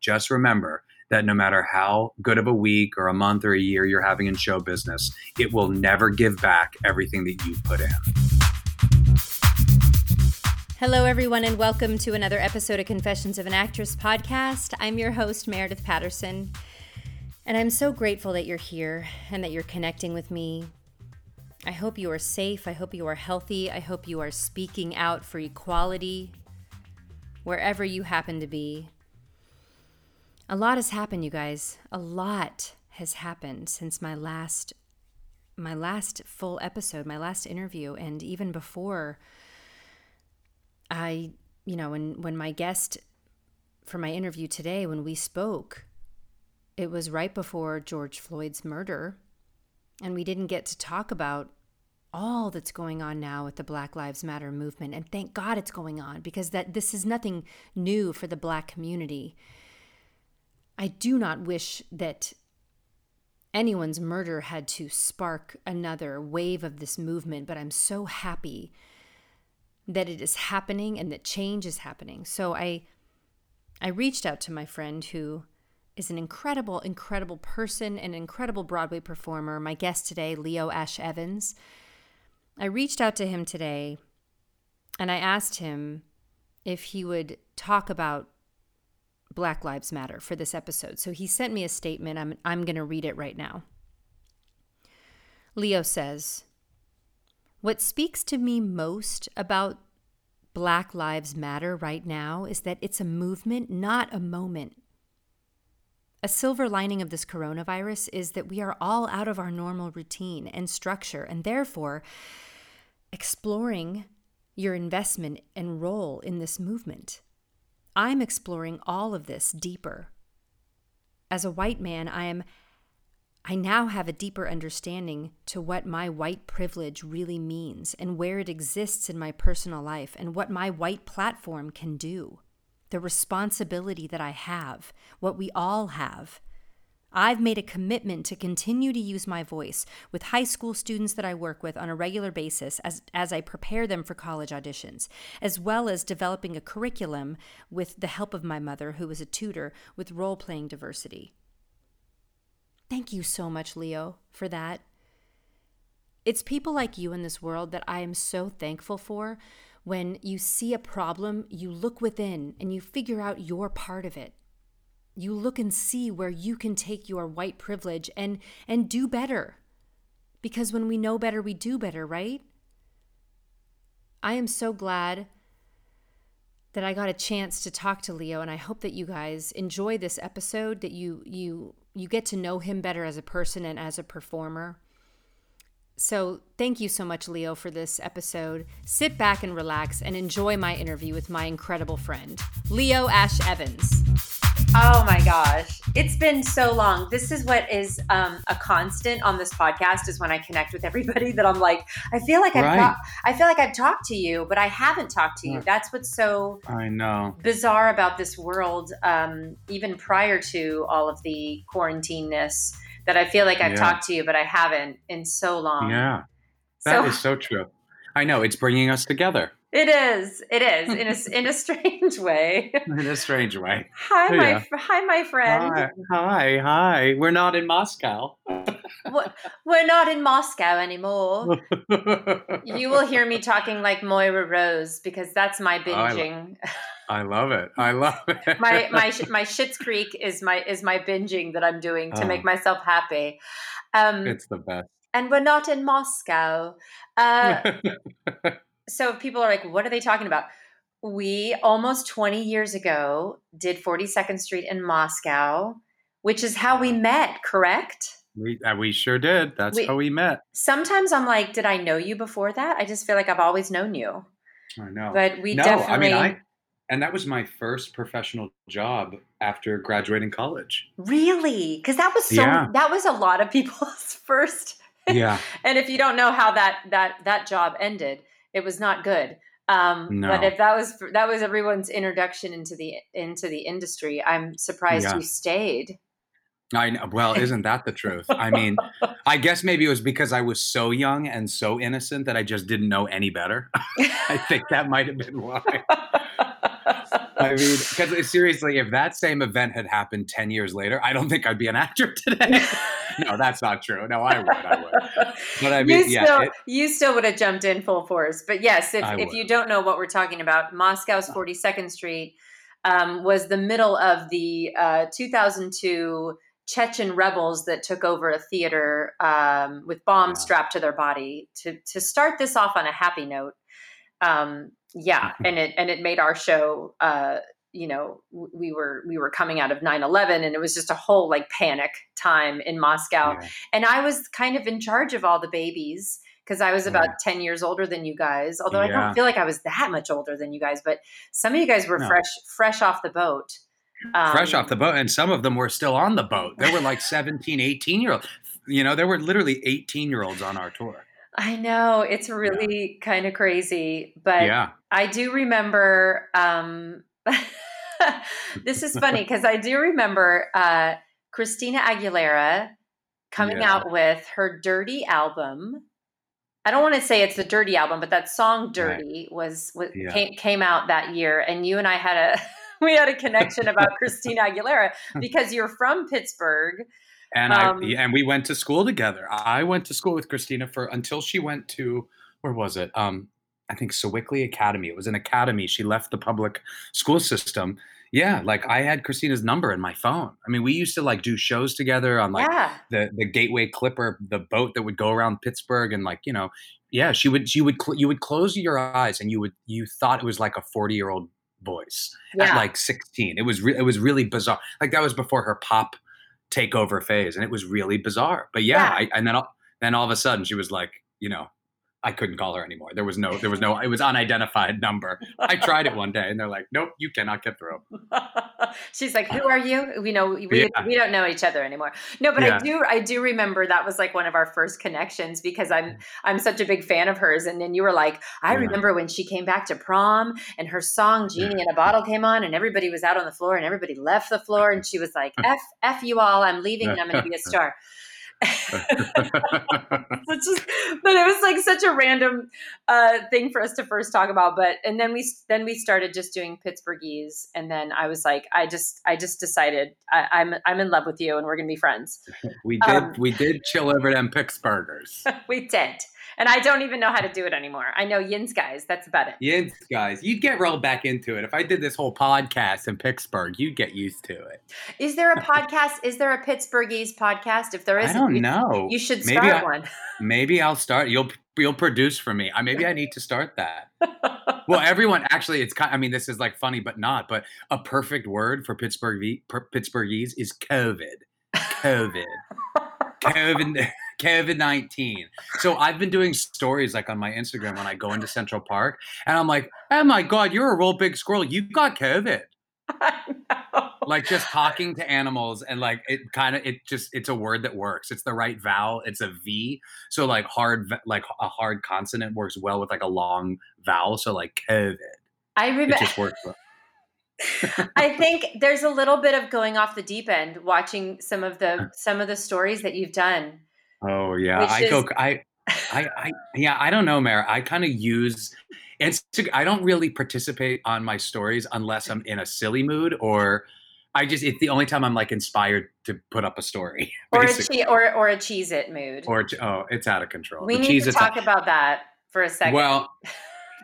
just remember that no matter how good of a week or a month or a year you're having in show business, it will never give back everything that you've put in. Hello, everyone, and welcome to another episode of Confessions of an Actress podcast. I'm your host, Meredith Patterson, and I'm so grateful that you're here and that you're connecting with me. I hope you are safe. I hope you are healthy. I hope you are speaking out for equality wherever you happen to be. A lot has happened, you guys. A lot has happened since my last my last full episode, my last interview, and even before I, you know, when when my guest for my interview today, when we spoke, it was right before George Floyd's murder, and we didn't get to talk about all that's going on now with the Black Lives Matter movement. And thank God it's going on because that this is nothing new for the black community. I do not wish that anyone's murder had to spark another wave of this movement, but I'm so happy that it is happening and that change is happening. So I I reached out to my friend who is an incredible, incredible person, an incredible Broadway performer. My guest today, Leo Ash Evens. I reached out to him today and I asked him if he would talk about Black Lives Matter for this episode. So he sent me a statement. I'm, I'm going to read it right now. Leo says, what speaks to me most about Black Lives Matter right now is that it's a movement, not a moment. A silver lining of this coronavirus is that we are all out of our normal routine and structure, and therefore exploring your investment and role in this movement. I'm exploring all of this deeper. As a white man, I am I now have a deeper understanding to what my white privilege really means and where it exists in my personal life and what my white platform can do. The responsibility that I have, what we all have. I've made a commitment to continue to use my voice with high school students that I work with on a regular basis as, as I prepare them for college auditions, as well as developing a curriculum with the help of my mother, who is a tutor with role playing diversity. Thank you so much, Leo, for that. It's people like you in this world that I am so thankful for. When you see a problem, you look within and you figure out your part of it. You look and see where you can take your white privilege and and do better. Because when we know better, we do better, right? I am so glad that I got a chance to talk to Leo and I hope that you guys enjoy this episode that you you you get to know him better as a person and as a performer. So, thank you so much, Leo, for this episode. Sit back and relax and enjoy my interview with my incredible friend, Leo Ash Evens. Oh my gosh. It's been so long. This is what is um, a constant on this podcast is when I connect with everybody that I'm like, I feel like I've right. I feel like I've talked to you, but I haven't talked to you. That's what's so I know bizarre about this world, um, even prior to all of the quarantineness that I feel like I've yeah. talked to you, but I haven't in so long. Yeah. that so, is so true. I know it's bringing us together. It is. It is in a in a strange way. In a strange way. Hi, yeah. my hi, my friend. Hi, hi, hi. We're not in Moscow. We're not in Moscow anymore. you will hear me talking like Moira Rose because that's my binging. I, lo- I, love it. I love it. my my my Schitt's Creek is my is my binging that I'm doing to oh. make myself happy. Um, it's the best. And we're not in Moscow. Uh, so if people are like, what are they talking about? We almost 20 years ago did 42nd Street in Moscow, which is how we met, correct? We uh, we sure did. That's we, how we met. Sometimes I'm like, did I know you before that? I just feel like I've always known you. I know. But we no, definitely. I mean, I and that was my first professional job after graduating college. Really? Because that was so. Yeah. That was a lot of people's first. Yeah. and if you don't know how that that that job ended, it was not good. Um, no. But if that was that was everyone's introduction into the into the industry, I'm surprised yeah. you stayed. I know. Well, isn't that the truth? I mean, I guess maybe it was because I was so young and so innocent that I just didn't know any better. I think that might have been why. I I mean, because seriously, if that same event had happened 10 years later, I don't think I'd be an actor today. no, that's not true. No, I would. I would. But I mean, you yeah. still, it- you still would have jumped in full force. But yes, if, I if you don't know what we're talking about, Moscow's 42nd Street um, was the middle of the uh, 2002 Chechen rebels that took over a theater um, with bombs strapped to their body. To to start this off on a happy note, um, yeah, and it and it made our show. Uh, you know, we were we were coming out of 9-11 and it was just a whole like panic time in Moscow yeah. and I was kind of in charge of all the babies because I was about Right. 10 years older than you guys. Although I don't feel like I was that much older than you guys, but some of you guys were No. fresh fresh off the boat. fresh Um, off the boat and some of them were still on the boat there were like 17 18 year olds you know there were literally 18 year olds on our tour I know it's really kind of crazy, but yeah I do remember. Um, this is funny because I do remember uh, Christina Aguilera coming Yeah. out with her Dirty album. I don't want to say it's the Dirty album, but that song "Dirty" was, was Yeah. came, came out that year, and you and I had a we had a connection about Christina Aguilera because you're from Pittsburgh. and Um, i and we went to school together i went to school with christina for until she went to where was it um i think sewickley academy. It was an academy. She left the public school system. Yeah like i had christina's number in my phone. I mean we used to like do shows together on like yeah, the the gateway clipper the boat that would go around pittsburgh and like you know yeah she would she would cl- you would close your eyes and you would you thought it was like a 40 year old voice yeah. at like 16 it was re- it was really bizarre like that was before her pop takeover phase and it was really bizarre but yeah, Yeah. I, and then all, then all of a sudden she was like you know i couldn't call her anymore there was no there was no it was unidentified number i tried it one day and they're like nope you cannot get through She's like, "Who are you?" We know we, Yeah. we don't know each other anymore. No, but I do I do remember that was like one of our first connections because I'm mm. I'm such a big fan of hers. And then you were like, "I Yeah. remember when she came back to prom and her song "Genie in a Bottle" came on, and everybody was out on the floor and everybody left the floor, and she was like, "F f you all, I'm leaving and I'm going to be a star." It's just, but it was like such a random uh, thing for us to first talk about. But and then we then we started just doing Pittsburghese, and then I was like, I just I just decided I, I'm I'm in love with you, and we're gonna be friends. we did Um, we did chill over them Pittsburghers. we did, and I don't even know how to do it anymore. I know Yins guys. That's about it. Yes, guys, you'd get rolled back into it. If I did this whole podcast in Pittsburgh, you'd get used to it. Is there a podcast? is there a Pittsburghese podcast? If there is, I don't you, know. You should Maybe start I- one. Maybe I'll start. You'll you'll produce for me. I maybe I need to start that. Well, everyone actually, it's kind. I mean, this is like funny, but not. But a perfect word for Pittsburgh Pittsburghese is COVID. COVID. COVID. COVID nineteen. So I've been doing stories like on my Instagram when I go into Central Park, and I'm like, "Oh my god, you're a real big squirrel. You got COVID." Like just talking to animals, and like it kind of it just it's a word that works. It's the right vowel. It's a V. So like hard like a hard consonant works well with like a long vowel. So like COVID. I It remember. just works. well. I think there's a little bit of going off the deep end watching some of the some of the stories that you've done. Oh yeah, I is- go. I, I, I, yeah. I don't know, Mara. I kind of use. It's. I don't really participate on my stories unless I'm in a silly mood or. I just. It's the only time I'm like inspired to put up a story. Or a basically. che- or or a Cheez-It mood. Or oh, it's out of control. we The need to talk about that for a second. Well,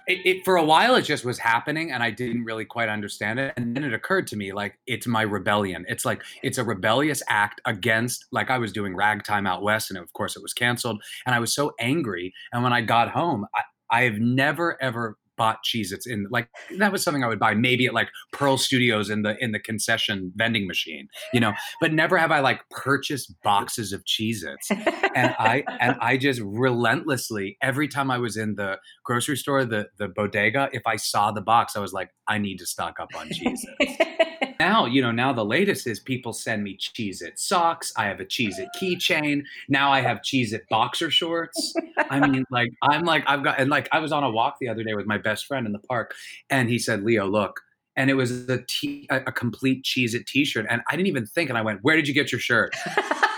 it, it for a while it just was happening, and I didn't really quite understand it. And then it occurred to me like it's my rebellion. It's like it's a rebellious act against. Like I was doing ragtime out west, and of course it was canceled. And I was so angry. And when I got home, I, I have never ever bought Cheez-Its in like that was something I would buy maybe at like Pearl Studios in the in the concession vending machine, you know, but never have I like purchased boxes of Cheez-Its and I and I just relentlessly every time I was in the grocery store, the the bodega, if I saw the box, I was like, I need to stock up on cheese. now, you know, now the latest is people send me Cheez It socks. I have a Cheez It keychain. Now I have Cheez It boxer shorts. I mean, like I'm like I've got and like I was on a walk the other day with my best friend in the park, and he said, Leo, look. And it was a t- a complete Cheez It t-shirt. And I didn't even think. And I went, Where did you get your shirt?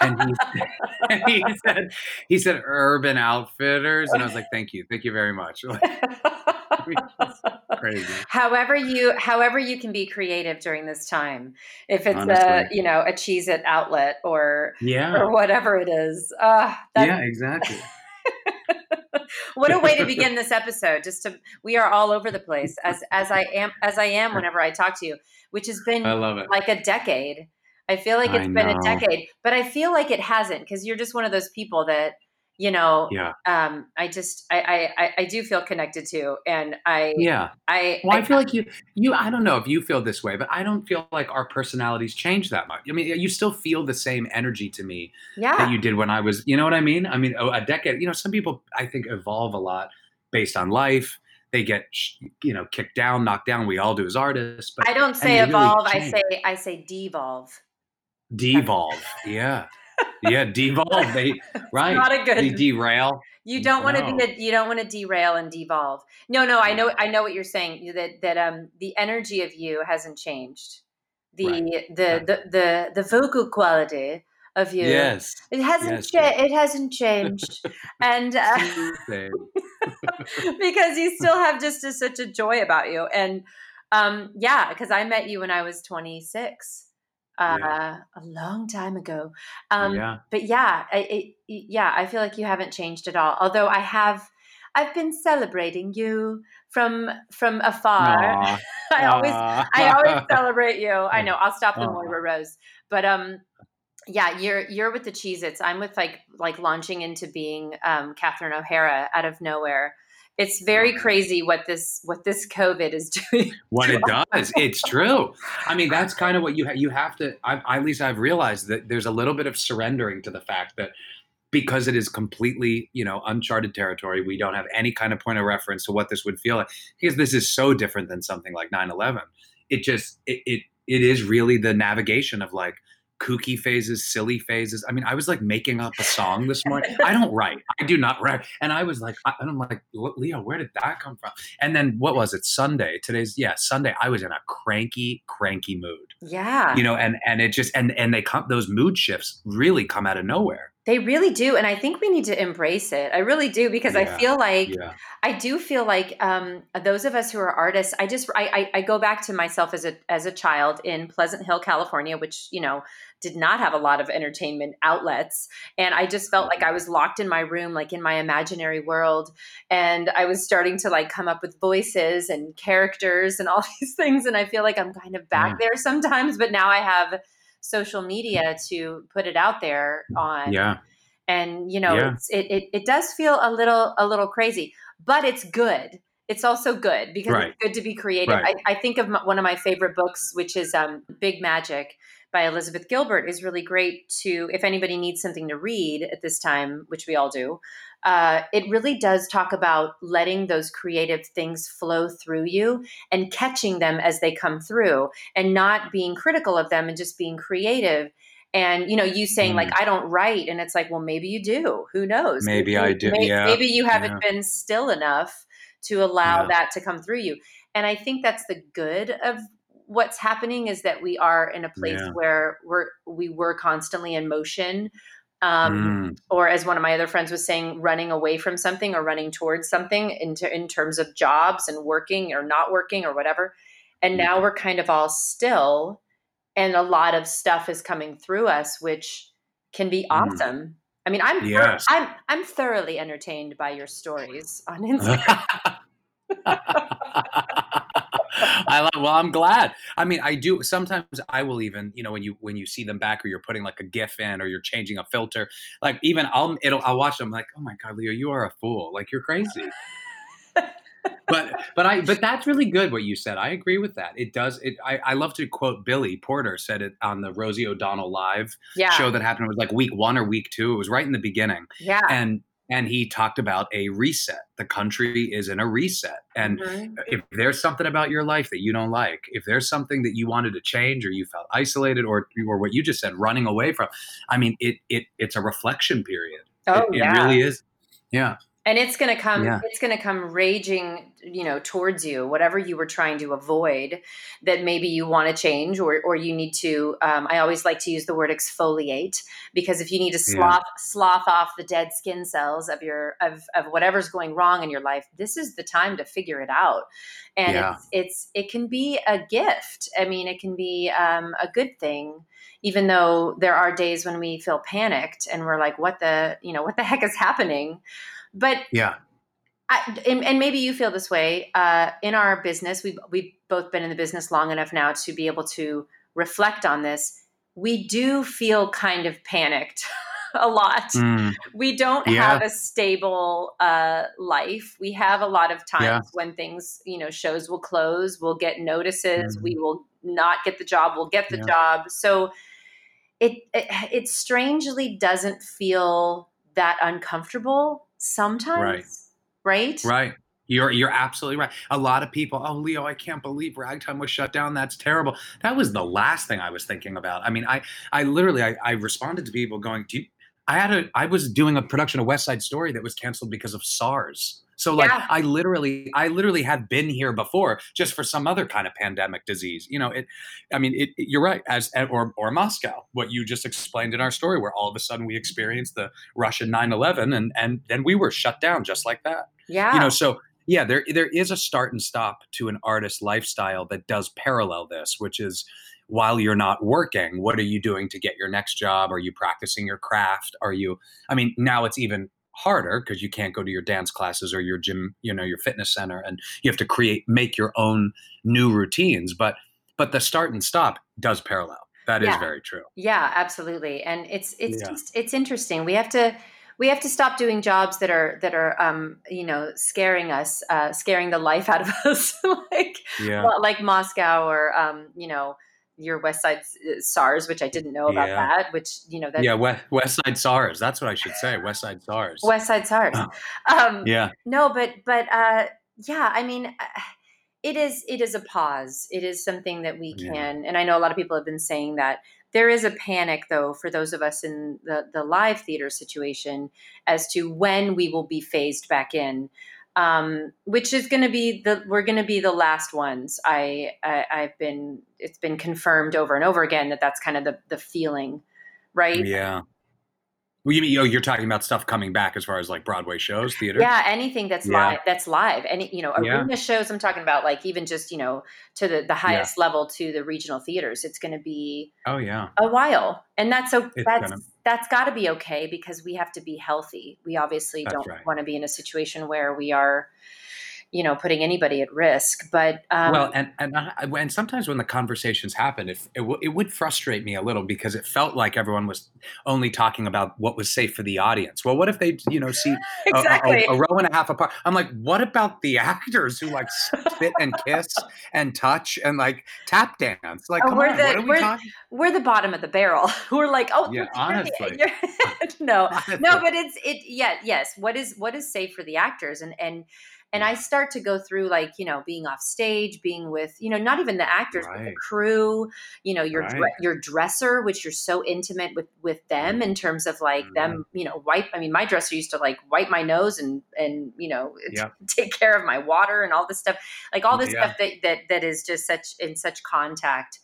and he, and he said he said urban outfitters and i was like thank you thank you very much Crazy. however you however you can be creative during this time. If it's a you know a Cheez-It outlet or Yeah. or whatever it is. Uh, that, Yeah, exactly. what a way to begin this episode. Just to we are all over the place as as I am as I am whenever I talk to you, which has been I love it. like a decade. I feel like I it's been a decade, but I feel like it hasn't because you're just one of those people that you know. Yeah. Um, I just I, I I- I do feel connected to, and I Yeah. I Well, I feel like you, you. I don't know if you feel this way, but I don't feel like our personalities change that much. I mean, you still feel the same energy to me yeah that you did when I was. You know what I mean? I mean, oh, a decade. You know, some people I think evolve a lot based on life. They get, you know, kicked down, knocked down. We all do as artists, but I don't say they really evolve. I say I say devolve. devolve. Yeah, yeah, devolve. They right. Not a They derail. You don't want to No. be a, you don't want to derail and devolve. No, no, I know I know what you're saying. That that um the energy of you hasn't changed. The Right. the, Right. the the the vocal quality of you. Yes. It hasn't Yes, cha- yes. it hasn't changed. and uh, because you still have just a, such a joy about you. And um yeah, because I met you when I was 26. Uh, Yeah. a long time ago. Um, yeah. but yeah, I, it, yeah, I feel like you haven't changed at all. Although I have, I've been celebrating you from from afar. I always, I always celebrate you. I know. I'll stop the Aw. Moira Rose, but um, yeah, you're you're with the Cheez-Its. I'm with like like launching into being um, Catherine O'Hara out of nowhere. It's very crazy what this what this COVID is doing. what it does. It's true. I mean, that's kind of what you ha- you have to. I, at least I've realized that there's a little bit of surrendering to the fact that because it is completely you know uncharted territory, we don't have any kind of point of reference to what this would feel like. Because this is so different than something like 9/11. It just it it, it is really the navigation of like kooky phases, silly phases. I mean, I was like making up a song this morning. I don't write. I do not write. And I was like, I, and I'm like, Leo, where did that come from? And then what was it? Sunday. Today's yeah, Sunday. I was in a cranky, cranky mood. Yeah, You know, and and it just and and they come those mood shifts really come out of nowhere. they really do, and I think we need to embrace it. I really do because I feel like Yeah. I do feel like um, those of us who are artists, I just I, I, I go back to myself as a as a child in Pleasant Hill, California, which you know did not have a lot of entertainment outlets, and I just felt like I was locked in my room, like in my imaginary world, and I was starting to like come up with voices and characters and all these things, and I feel like I'm kind of back there sometimes, but now I have social media to put it out there on Yeah. and you know Yeah. it, it it does feel a little a little crazy but it's good it's also good because Right. it's good to be creative Right. I, I think of my, one of my favorite books which is um, big magic by elizabeth gilbert is really great to if anybody needs something to read at this time which we all do uh, it really does talk about letting those creative things flow through you and catching them as they come through and not being critical of them and just being creative and you know you saying Mm. like i don't write and it's like well maybe you do who knows Maybe I do, may- yeah, maybe you haven't yeah. been still enough to allow Yeah. that to come through you and i think that's the good of what's happening is that we are in a place Yeah. where we're we were constantly in motion um, Mm. or as one of my other friends was saying running away from something or running towards something in, ter- in terms of jobs and working or not working or whatever and Yeah. now we're kind of all still and a lot of stuff is coming through us which can be Mm. awesome i mean i'm Yes. i'm i'm thoroughly entertained by your stories on instagram I like, well, I'm glad. I mean, I do. Sometimes I will even, you know, when you when you see them back, or you're putting like a GIF in, or you're changing a filter, like even I'll it'll I'll watch them like, oh my god, Leo, you are a fool. Like you're crazy. but but I but that's really good what you said. I agree with that. It does. It. I, I love to quote Billy Porter said it on the Rosie O'Donnell live yeah show that happened. It was like week one or week two. It was right in the beginning yeah and and he talked about a reset. The country is in a reset, and Mhm. if there's something about your life that you don't like, if there's something that you wanted to change, or you felt isolated, or or what you just said, running away from, I mean, it it it's a reflection period. oh it, it really is. Yeah, and it's going to come Yeah. it's going to come raging you know towards you whatever you were trying to avoid that maybe you want to change or or you need to um, i always like to use the word exfoliate because if you need to Yeah. slough slough off the dead skin cells of your of of whatever's going wrong in your life this is the time to figure it out and Yeah. it's it's it can be a gift i mean it can be um, a good thing even though there are days when we feel panicked and we're like what the you know what the heck is happening but Yeah. I, and, and maybe you feel this way uh, in our business. We've we've both been in the business long enough now to be able to reflect on this. We do feel kind of panicked a lot. Mm, We don't Yeah. have a stable uh, life. We have a lot of times Yeah. when things, you know, shows will close. We'll get notices. Mhm. We will not get the job. We'll get the Yeah. job. So it, it it strangely doesn't feel that uncomfortable sometimes, right? right. right You're you're absolutely right. A lot of people, oh Leo, I can't believe ragtime was shut down. That's terrible. That was the last thing I was thinking about. I mean, I I literally I, I responded to people going, Do you, I had a I was doing a production of West Side Story that was canceled because of SARS. So like Yeah. I literally I literally had been here before just for some other kind of pandemic disease. You know, it I mean, it, it- you're right as eh, or or Moscow, what you just explained in our story where all of a sudden we experienced the Russian 9/11 and and then we were shut down just like that Yeah. you know so yeah there there is a start and stop to an artist lifestyle that does parallel this which is while you're not working what are you doing to get your next job are you practicing your craft are you i mean now it's even harder because you can't go to your dance classes or your gym you know your fitness center and you have to create make your own new routines but but the start and stop does parallel That is Yeah. very true Yeah, absolutely. And it's it's Yeah. just it's interesting. We have to we have to stop doing jobs that are that are um, you know scaring us, uh, scaring the life out of us, like yeah well, like Moscow or um, you know your West Side uh, SARS, which I didn't know about Yeah. that. Which you know that yeah west, west side sars that's what i should say west side sars West Side SARS. Um, yeah No, but but uh, yeah, I mean, uh, it is it is a pause. It is something that we Yeah. can, and I know a lot of people have been saying that there is a panic though for those of us in the the live theater situation as to when we will be phased back in. Um, which is going to be the we're going to be the last ones. I, I I've been it's been confirmed over and over again that that's kind of the the feeling, right? Yeah. Well, you mean oh, you're talking about stuff coming back as far as like Broadway shows, theater? Yeah, anything that's Yeah. live, that's live. Any, you know, Yeah. arena shows. I'm talking about like even just you know to the the highest level to the regional theaters. It's going to be Oh yeah. a while, and that's so It's that's gonna- that's got to be okay because we have to be healthy. We obviously That's don't right. want to be in a situation where we are, you know, putting anybody at risk. But um, well, and and I, and sometimes when the conversations happen, if it, w- it would frustrate me a little because it felt like everyone was only talking about what was safe for the audience. Well, what if they, you know, see a- a- exactly. a, a row and a half apart? I'm like, what about the actors who like spit and kiss and touch and like tap dance? Like, Oh, come we're on, the- what are we we're- talking? we're the bottom of the barrel. We're like, oh, Yeah, honestly. no, Honestly. no, but it's it. Yeah, yes. What is what is safe for the actors, and and and I start to go through like you know being off stage, being with you know not even the actors, but the crew. You know your Right. your dresser, which you're so intimate with with them in terms of like them. You know, wipe. I mean, my dresser used to like wipe my nose and and you know Yeah. take care of my water and all this stuff, like all this Yeah. stuff that that that is just such in such contact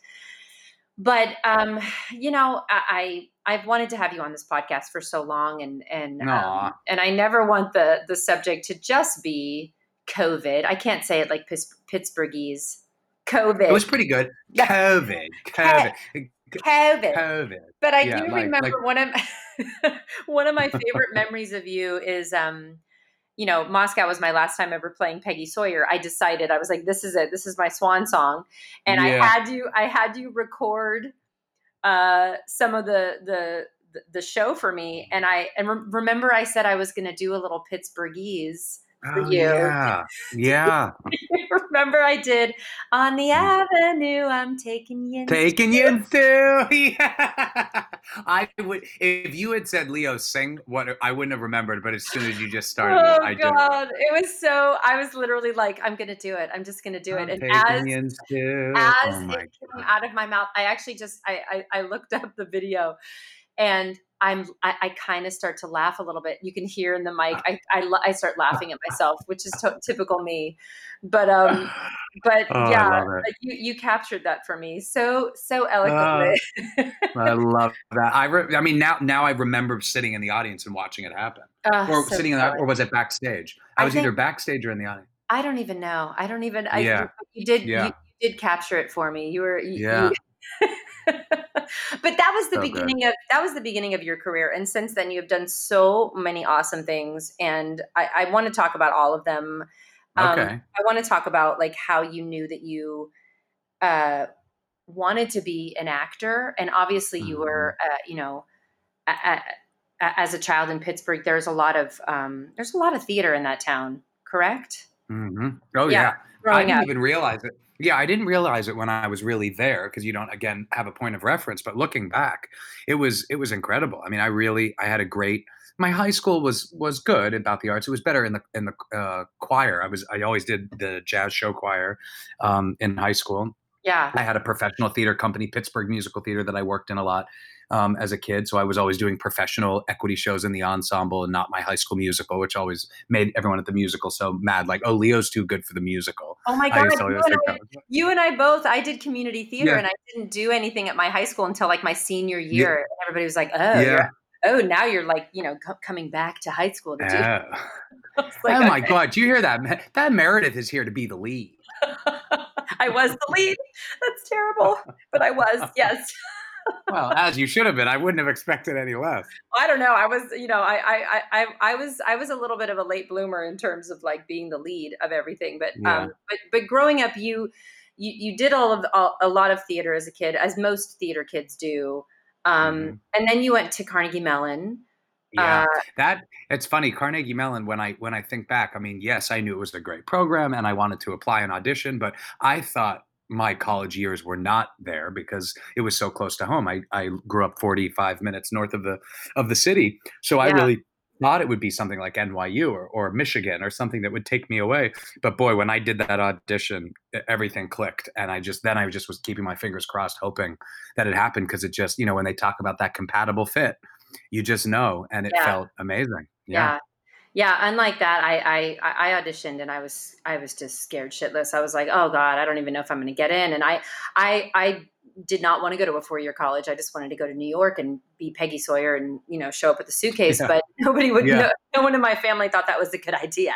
but um you know I, I i've wanted to have you on this podcast for so long and and um, and i never want the the subject to just be covid. I can't say it like Pis- pittsburghese. Covid. It was pretty good. COVID, COVID, covid. COVID. but i Yeah, do like- remember like- one of one of my favorite memories of you is um you know moscow was my last time ever playing peggy sawyer. I decided i was like this is it. This is my swan song. And i had you i had you record uh some of the the the- show for me. And i and re- remember i said i was going to do a little pittsburghese Oh, for Oh, you. Yeah, yeah. remember i did on the mm. avenue i'm taking you Taking you through. Yeah. I would if you had said Leo sing what I wouldn't have remembered, but as soon as you just started Oh it, I did. God! It was so. I was literally like, "I'm gonna do it. I'm just gonna do it." I'm And as as oh it came out of my mouth, I actually just I, I I looked up the video, and I'm I, I kind of start to laugh a little bit. You can hear in the mic. I I, I start laughing at myself, which is to- typical me. But um, but Oh, yeah, you you captured that for me so so eloquently. I love that. I, re- I mean, now now I remember sitting in the audience and watching it happen, Ah, or so sitting in that, or was it backstage? I I was think- either backstage or in the audience. I don't even know. I don't even. I, Yeah. you, you did. Yeah. You, you did capture it for me. You were. You, Yeah. but that was the good. beginning of that was the beginning of your career, and since then you have done so many awesome things, and I, I want to talk about all of them. Um, Okay. I want to talk about like how you knew that you uh, wanted to be an actor, and obviously you were, Mm-hmm. uh, you know, a, a, as a child in Pittsburgh, there's a lot of um, there's a lot of theater in that town, correct? hmm Oh Yeah, yeah. I didn't up, even realize it. Yeah, I didn't realize it when I was really there because you don't again have a point of reference. But looking back, it was it was incredible. I mean, I really I had a great. My high school was was good about the arts. It was better in the in the uh, choir. I was I always did the jazz show choir um, in high school. yeah, I had a professional theater company, Pittsburgh Musical Theater, that I worked in a lot um, as a kid. So I was always doing professional equity shows in the ensemble and not my high school musical, which always made everyone at the musical so mad. Like, oh, Leo's too good for the musical. Oh my God! You and, I, you and I both. I did community theater, Yeah. and I didn't do anything at my high school until like my senior year. And everybody was like, "Oh, Yeah. oh, now you're like, you know, co- coming back to high school to do." Yeah. I like, oh my okay. God! Do you hear that? That Meredith is here to be the lead. I was the lead. That's terrible, but I was. Yes. Well, as you should have been. I wouldn't have expected any less. I don't know. I was, you know, I, I, I, I was, I was a little bit of a late bloomer in terms of like being the lead of everything. But, Yeah. um, but, but growing up, you, you, you did all of all, a lot of theater as a kid, as most theater kids do. Um, Mhm. and then you went to Carnegie Mellon. Yeah. Uh, that it's funny carnegie mellon when i when i think back i mean yes i knew it was a great program and i wanted to apply and audition but i thought my college years were not there because it was so close to home. I i grew up 45 minutes north of the of the city. So i really thought it would be something like nyu or, or michigan or something that would take me away. But boy when i did that audition everything clicked and i just then i just was keeping my fingers crossed hoping that it happened because it just you know when they talk about that compatible fit you just know and it Yeah. felt amazing. Yeah. yeah yeah. Unlike that, I, I, I auditioned and I was, I was just scared shitless. I was like, oh God, I don't even know if I'm going to get in. And I, I, I did not want to go to a four year college. I just wanted to go to New York and be Peggy Sawyer and, you know, show up with a suitcase, Yeah. but nobody would, Yeah. no, no one in my family thought that was a good idea.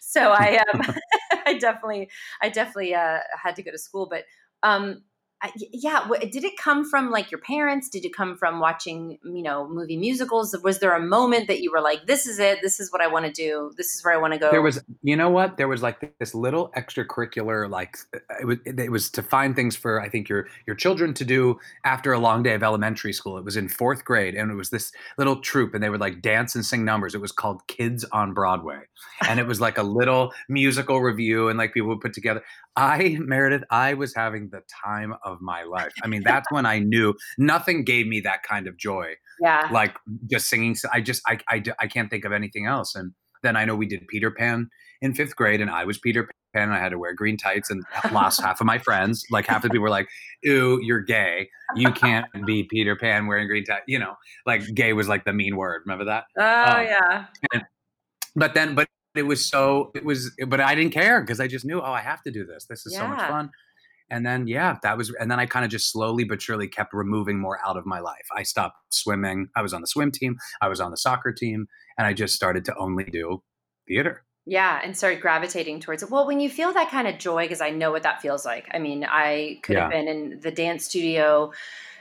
So I, um, I definitely, I definitely, uh, had to go to school, but, um, yeah, did it come from like your parents? Did it come from watching, you know, movie musicals? Was there a moment that you were like, "This is it. This is what I want to do. This is where I want to go"? there was you know what there was like this little extracurricular like uh, it was it was to find things for i think your your children to do after a long day of elementary school it was in fourth grade and it was this little troupe and they would like dance and sing numbers it was called kids on broadway and it was like a little musical review and like people would put together i meredith i was having the time of my life i mean that's when i knew nothing gave me that kind of joy yeah, like just singing. I just I, I I can't think of anything else. And then I know we did Peter Pan in fifth grade, and I was Peter Pan. And I had to wear green tights, and lost half of my friends. Like half the people were like, "Ew, you're gay. You can't be Peter Pan wearing green tights." You know, like gay was like the mean word. Remember that? oh um, yeah, But then, but it was so it was, but I didn't care because I just knew, oh, I have to do this. This is so much fun. And then, yeah, that was, and then I kind of just slowly but surely kept removing more out of my life. I stopped swimming. I was on the swim team. I was on the soccer team, and I just started to only do theater. yeah, and started gravitating towards it. Well, when you feel that kind of joy, because I know what that feels like. I mean, I could have been in the dance studio.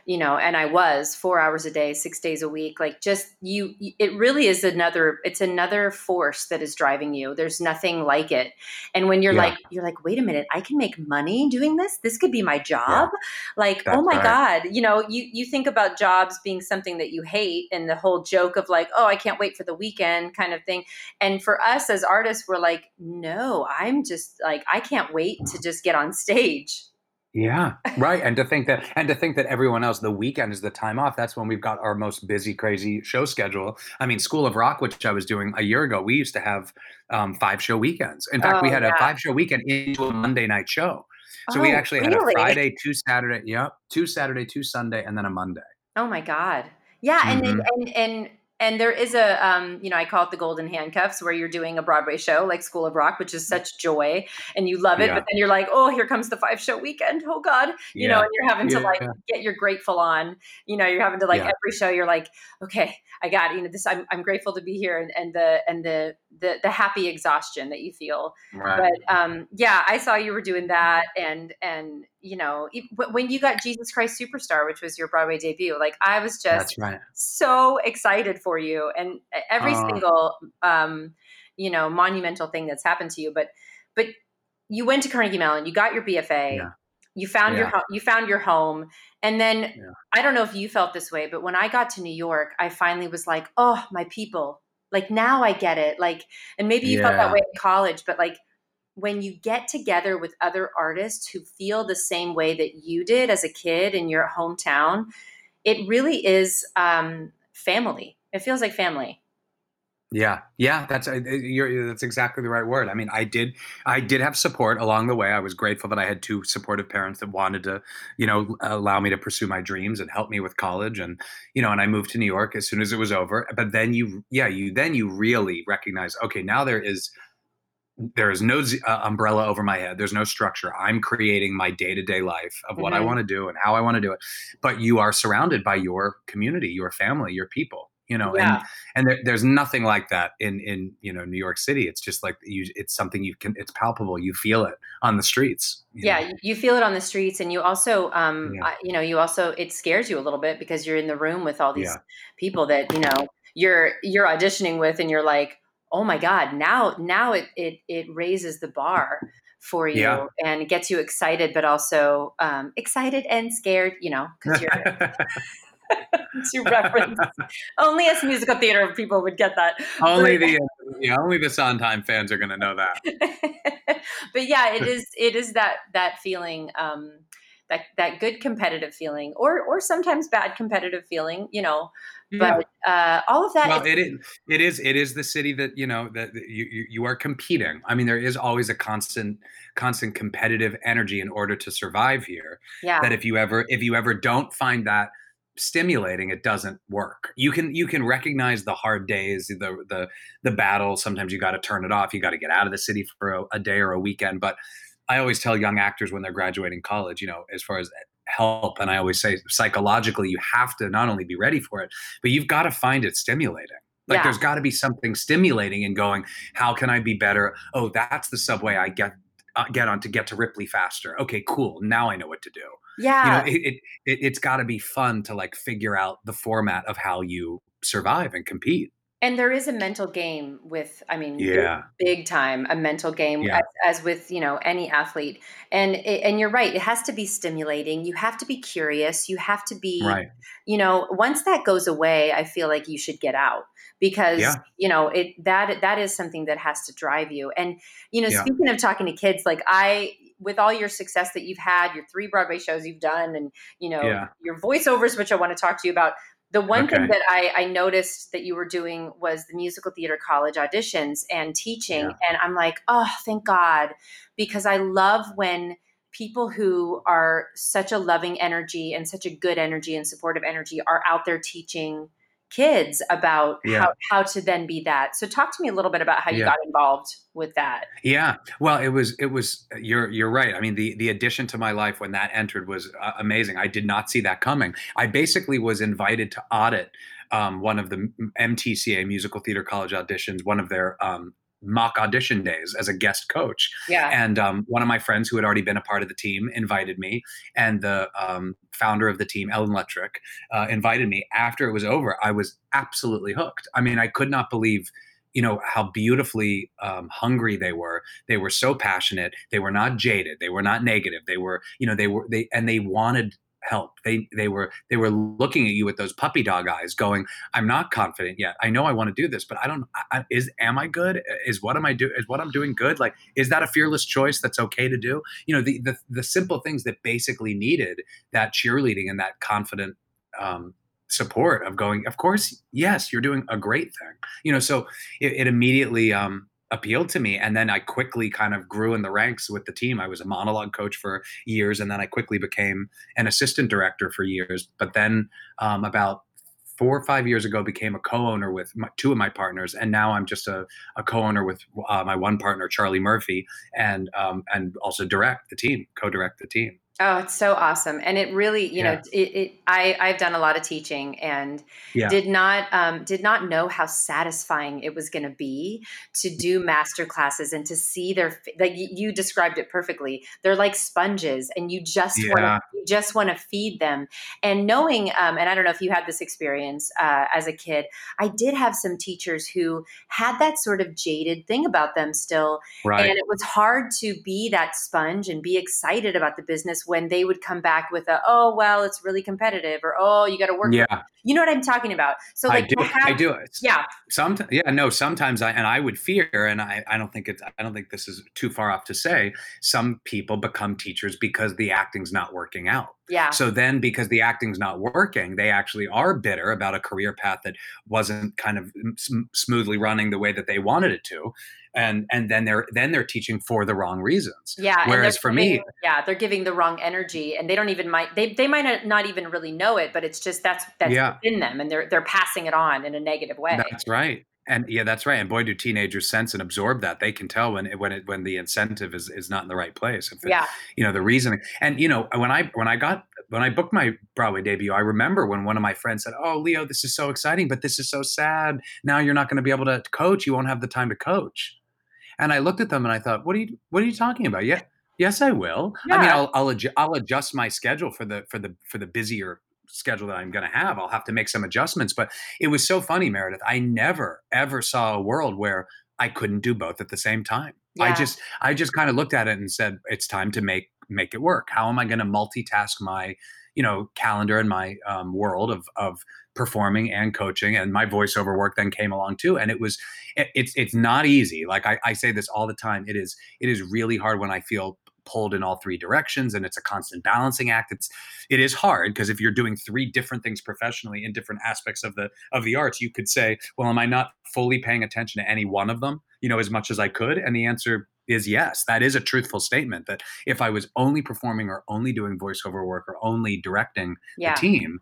You know, and I was four hours a day, six days a week. Like, just you, it really is another. It's another force that is driving you. There's nothing like it. And when you're Yeah. like, you're like, wait a minute, I can make money doing this. This could be my job. Like, oh my right. god, you know, you you think about jobs being something that you hate, and the whole joke of like, oh, I can't wait for the weekend, kind of thing. And for us as artists, we're like, no, I'm just like, I can't wait to just get on stage. Yeah, right. And to think that, and to think that everyone else, the weekend is the time off. That's when we've got our most busy, crazy show schedule. I mean, School of Rock, which I was doing a year ago, we used to have um, five show weekends. In fact, we Oh, had yeah. a five show weekend into a Monday night show. So we Oh, actually had a Friday, two Saturday, yep, two Saturday, two Sunday, and then a Monday. Oh my god. Yeah, and mm-hmm. and, and and there is a um, you know i call it the golden handcuffs where you're doing a broadway show like school of rock which is such joy and you love it yeah. but then you're like oh here comes the five show weekend oh god you yeah. know and you're having to like get your grateful on you know you're having to like every show you're like okay i got it. you know this i'm, I'm grateful to be here and, and the and the, the the happy exhaustion that you feel right. but um yeah i saw you were doing that and and you know, when you got Jesus Christ Superstar, which was your Broadway debut, like I was just right. so excited for you and every uh, single, um, you know, monumental thing that's happened to you. But, but you went to Carnegie Mellon, you got your BFA, yeah. you found yeah. your, you found your home. And then yeah. I don't know if you felt this way, but when I got to New York, I finally was like, oh, my people, like now I get it. Like, and maybe you felt that way in college, but like, when you get together with other artists who feel the same way that you did as a kid in your hometown, it really is um, family. It feels like family. Yeah, yeah, that's uh, you're, that's exactly the right word. I mean, I did I did have support along the way. I was grateful that I had two supportive parents that wanted to, you know, allow me to pursue my dreams and help me with college. And you know, and I moved to New York as soon as it was over. But then you, yeah, you then you really recognize, okay, now there is there is no uh, umbrella over my head there's no structure i'm creating my day-to-day life of what mm-hmm. i want to do and how i want to do it but you are surrounded by your community your family your people you know yeah. and and there, there's nothing like that in in you know new york city it's just like you it's something you can it's palpable you feel it on the streets you yeah know? you feel it on the streets and you also um yeah. you know you also it scares you a little bit because you're in the room with all these yeah. people that you know you're you're auditioning with and you're like oh my god now now it it it raises the bar for you yeah. and gets you excited but also um, excited and scared you know because you're to reference. Only us musical theater people would get that. Only the yeah only the sondheim fans are going to know that. But yeah it is it is that that feeling um that that good competitive feeling or or sometimes bad competitive feeling you know but uh, all of that well, it is it is it is the city that you know that, that you, you you are competing. I mean there is always a constant constant competitive energy in order to survive here yeah. that if you ever if you ever don't find that stimulating it doesn't work you can you can recognize the hard days the the the battle sometimes you got to turn it off you got to get out of the city for a, a day or a weekend but I always tell young actors when they're graduating college, you know, as far as help, and I always say psychologically, you have to not only be ready for it, but you've got to find it stimulating. Like yeah. there's got to be something stimulating and going, how can I be better? Oh, that's the subway I get uh, get on to get to Ripley faster. Okay, cool. Now I know what to do. Yeah. You know, it, it, it it's got to be fun to like figure out the format of how you survive and compete and there is a mental game with i mean yeah big, time a mental game yeah. as, as, with you know any athlete and and you're right it has to be stimulating you have to be curious you have to be right. you know once that goes away i feel like you should get out because yeah. you know it that that is something that has to drive you and you know yeah. speaking of talking to kids like i with all your success that you've had your three broadway shows you've done and you know your voiceovers which i want to talk to you about the one okay. thing that I, I, noticed that you were doing was the musical theater college auditions and teaching. Yeah. And I'm like, oh, thank God. Because I love when people who are such a loving energy and such a good energy and supportive energy are out there teaching kids about yeah. how, how to then be that. So talk to me a little bit about how you yeah. got involved with that. Yeah. Well, it was it was you're you're right. I mean, the the addition to my life when that entered was uh, amazing. I did not see that coming. I basically was invited to audit um, one of the MTCA Musical Theater College auditions, one of their um, mock audition days as a guest coach. Yeah. And um, one of my friends who had already been a part of the team invited me, and the um, founder of the team, Ellen Lettrich, uh, invited me. After it was over, I was absolutely hooked. I mean, I could not believe you know how beautifully um, hungry they were they were so passionate they were not jaded they were not negative they were you know they were they and they wanted help. They they were they were looking at you with those puppy dog eyes, going, "I'm not confident yet. I know I want to do this, but I don't. I, is am I good? Is what am I do? Is what I'm doing good? Like, is that a fearless choice that's okay to do? You know, the the the simple things that basically needed that cheerleading and that confident um, support of going. Of course, yes, you're doing a great thing. You know, so it, it immediately. Um, appealed to me. And then I quickly kind of grew in the ranks with the team. I was a monologue coach for years, and then I quickly became an assistant director for years. But then um, about four or five years ago became a co-owner with my, two of my partners, and now I'm just a, a co-owner with uh, my one partner, Charlie Murphy, and um, and also direct the team, co-direct the team. Oh, it's so awesome. And it really, you yeah. know, it, it, I, I've done a lot of teaching and yeah. did not, um, did not know how satisfying it was going to be to do master classes and to see their, like you described it perfectly. They're like sponges and you just yeah. want to, you just want to feed them. And knowing, um, and I don't know if you had this experience uh, as a kid, I did have some teachers who had that sort of jaded thing about them still. Right. And it was hard to be that sponge and be excited about the business when they would come back with a oh well it's really competitive or oh you got to work yeah. you know what i'm talking about? So like i do have, i do. It yeah. sometimes yeah no sometimes i and i would fear and i i don't think it's i don't think this is too far off to say some people become teachers because the acting's not working out. Yeah. So then, because the acting's not working, they actually are bitter about a career path that wasn't kind of mm, smoothly running the way that they wanted it to and and then they're then they're teaching for the wrong reasons. Yeah. Whereas for giving, me, yeah, they're giving the wrong energy, and they don't even might they they might not even really know it, but it's just that's that's yeah. in them, and they're they're passing it on in a negative way. That's right. And yeah, that's right. And boy, do teenagers sense and absorb that. They can tell when it, when it, when the incentive is, is not in the right place. If it, yeah. You know the reasoning. And you know when I when I got when I booked my Broadway debut, I remember when one of my friends said, "Oh, Leo, this is so exciting, but this is so sad. Now you're not going to be able to coach. You won't have the time to coach." And I looked at them and I thought, what are you what are you talking about? Yeah, yes, I will. Yeah. I mean, I'll I'll, adju- I'll adjust my schedule for the for the for the busier schedule that I'm going to have. I'll have to make some adjustments. But it was so funny, Meredith. I never ever saw a world where I couldn't do both at the same time. Yeah. I just I just kind of looked at it and said, it's time to make make it work. How am I going to multitask my you know calendar and my um, world of of performing and coaching and my voiceover work then came along too and it was it, it's it's not easy. Like I, I say this all the time it is it is really hard when i feel pulled in all three directions and it's a constant balancing act. It's it is hard because if you're doing three different things professionally in different aspects of the of the arts you could say well am i not fully paying attention to any one of them you know as much as i could? And the answer is yes. That is a truthful statement that if i was only performing or only doing voiceover work or only directing yeah. the team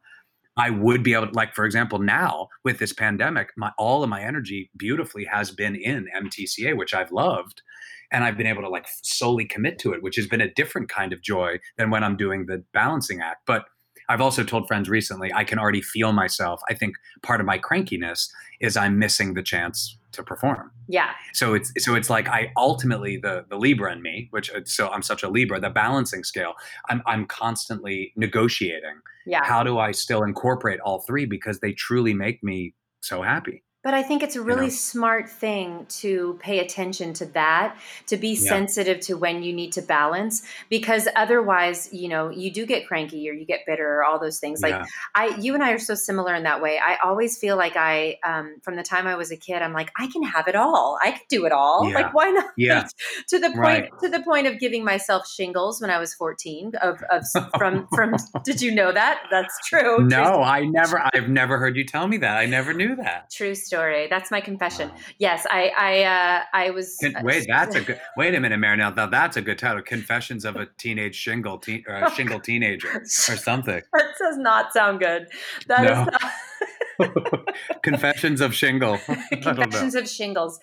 I would be able to, like, for example, now with this pandemic, my all of my energy beautifully has been in MTCA, which I've loved. And I've been able to like solely commit to it, which has been a different kind of joy than when I'm doing the balancing act. But I've also told friends recently, I can already feel myself. I think part of my crankiness is I'm missing the chance to perform. Yeah. So it's so it's like I ultimately the the Libra in me, which uh, so I'm such a Libra, the balancing scale. I'm I'm constantly negotiating. Yeah. How do I still incorporate all three because they truly make me so happy. But I think it's a really you know? smart thing to pay attention to that, to be yeah. sensitive to when you need to balance, because otherwise, you know, you do get cranky or you get bitter or all those things. Like yeah. I, you and I are so similar in that way. I always feel like I, um, from the time I was a kid, I'm like, I can have it all. I can do it all. Yeah. Like, why not? Yeah. to the point, right. to the point of giving myself shingles when I was 14 of, of from, from, did you know that? That's true. No, true. I never, I've never heard you tell me that. I never knew that. True story. That's my confession. Wow. Yes, I I uh, I was. Uh, wait, that's a good. Wait a minute, Marinelle. Now that's a good title. Confessions of a teenage shingle teen, uh, shingle teenager or something. That does not sound good. That no. is not. Confessions of shingle. Confessions of shingles.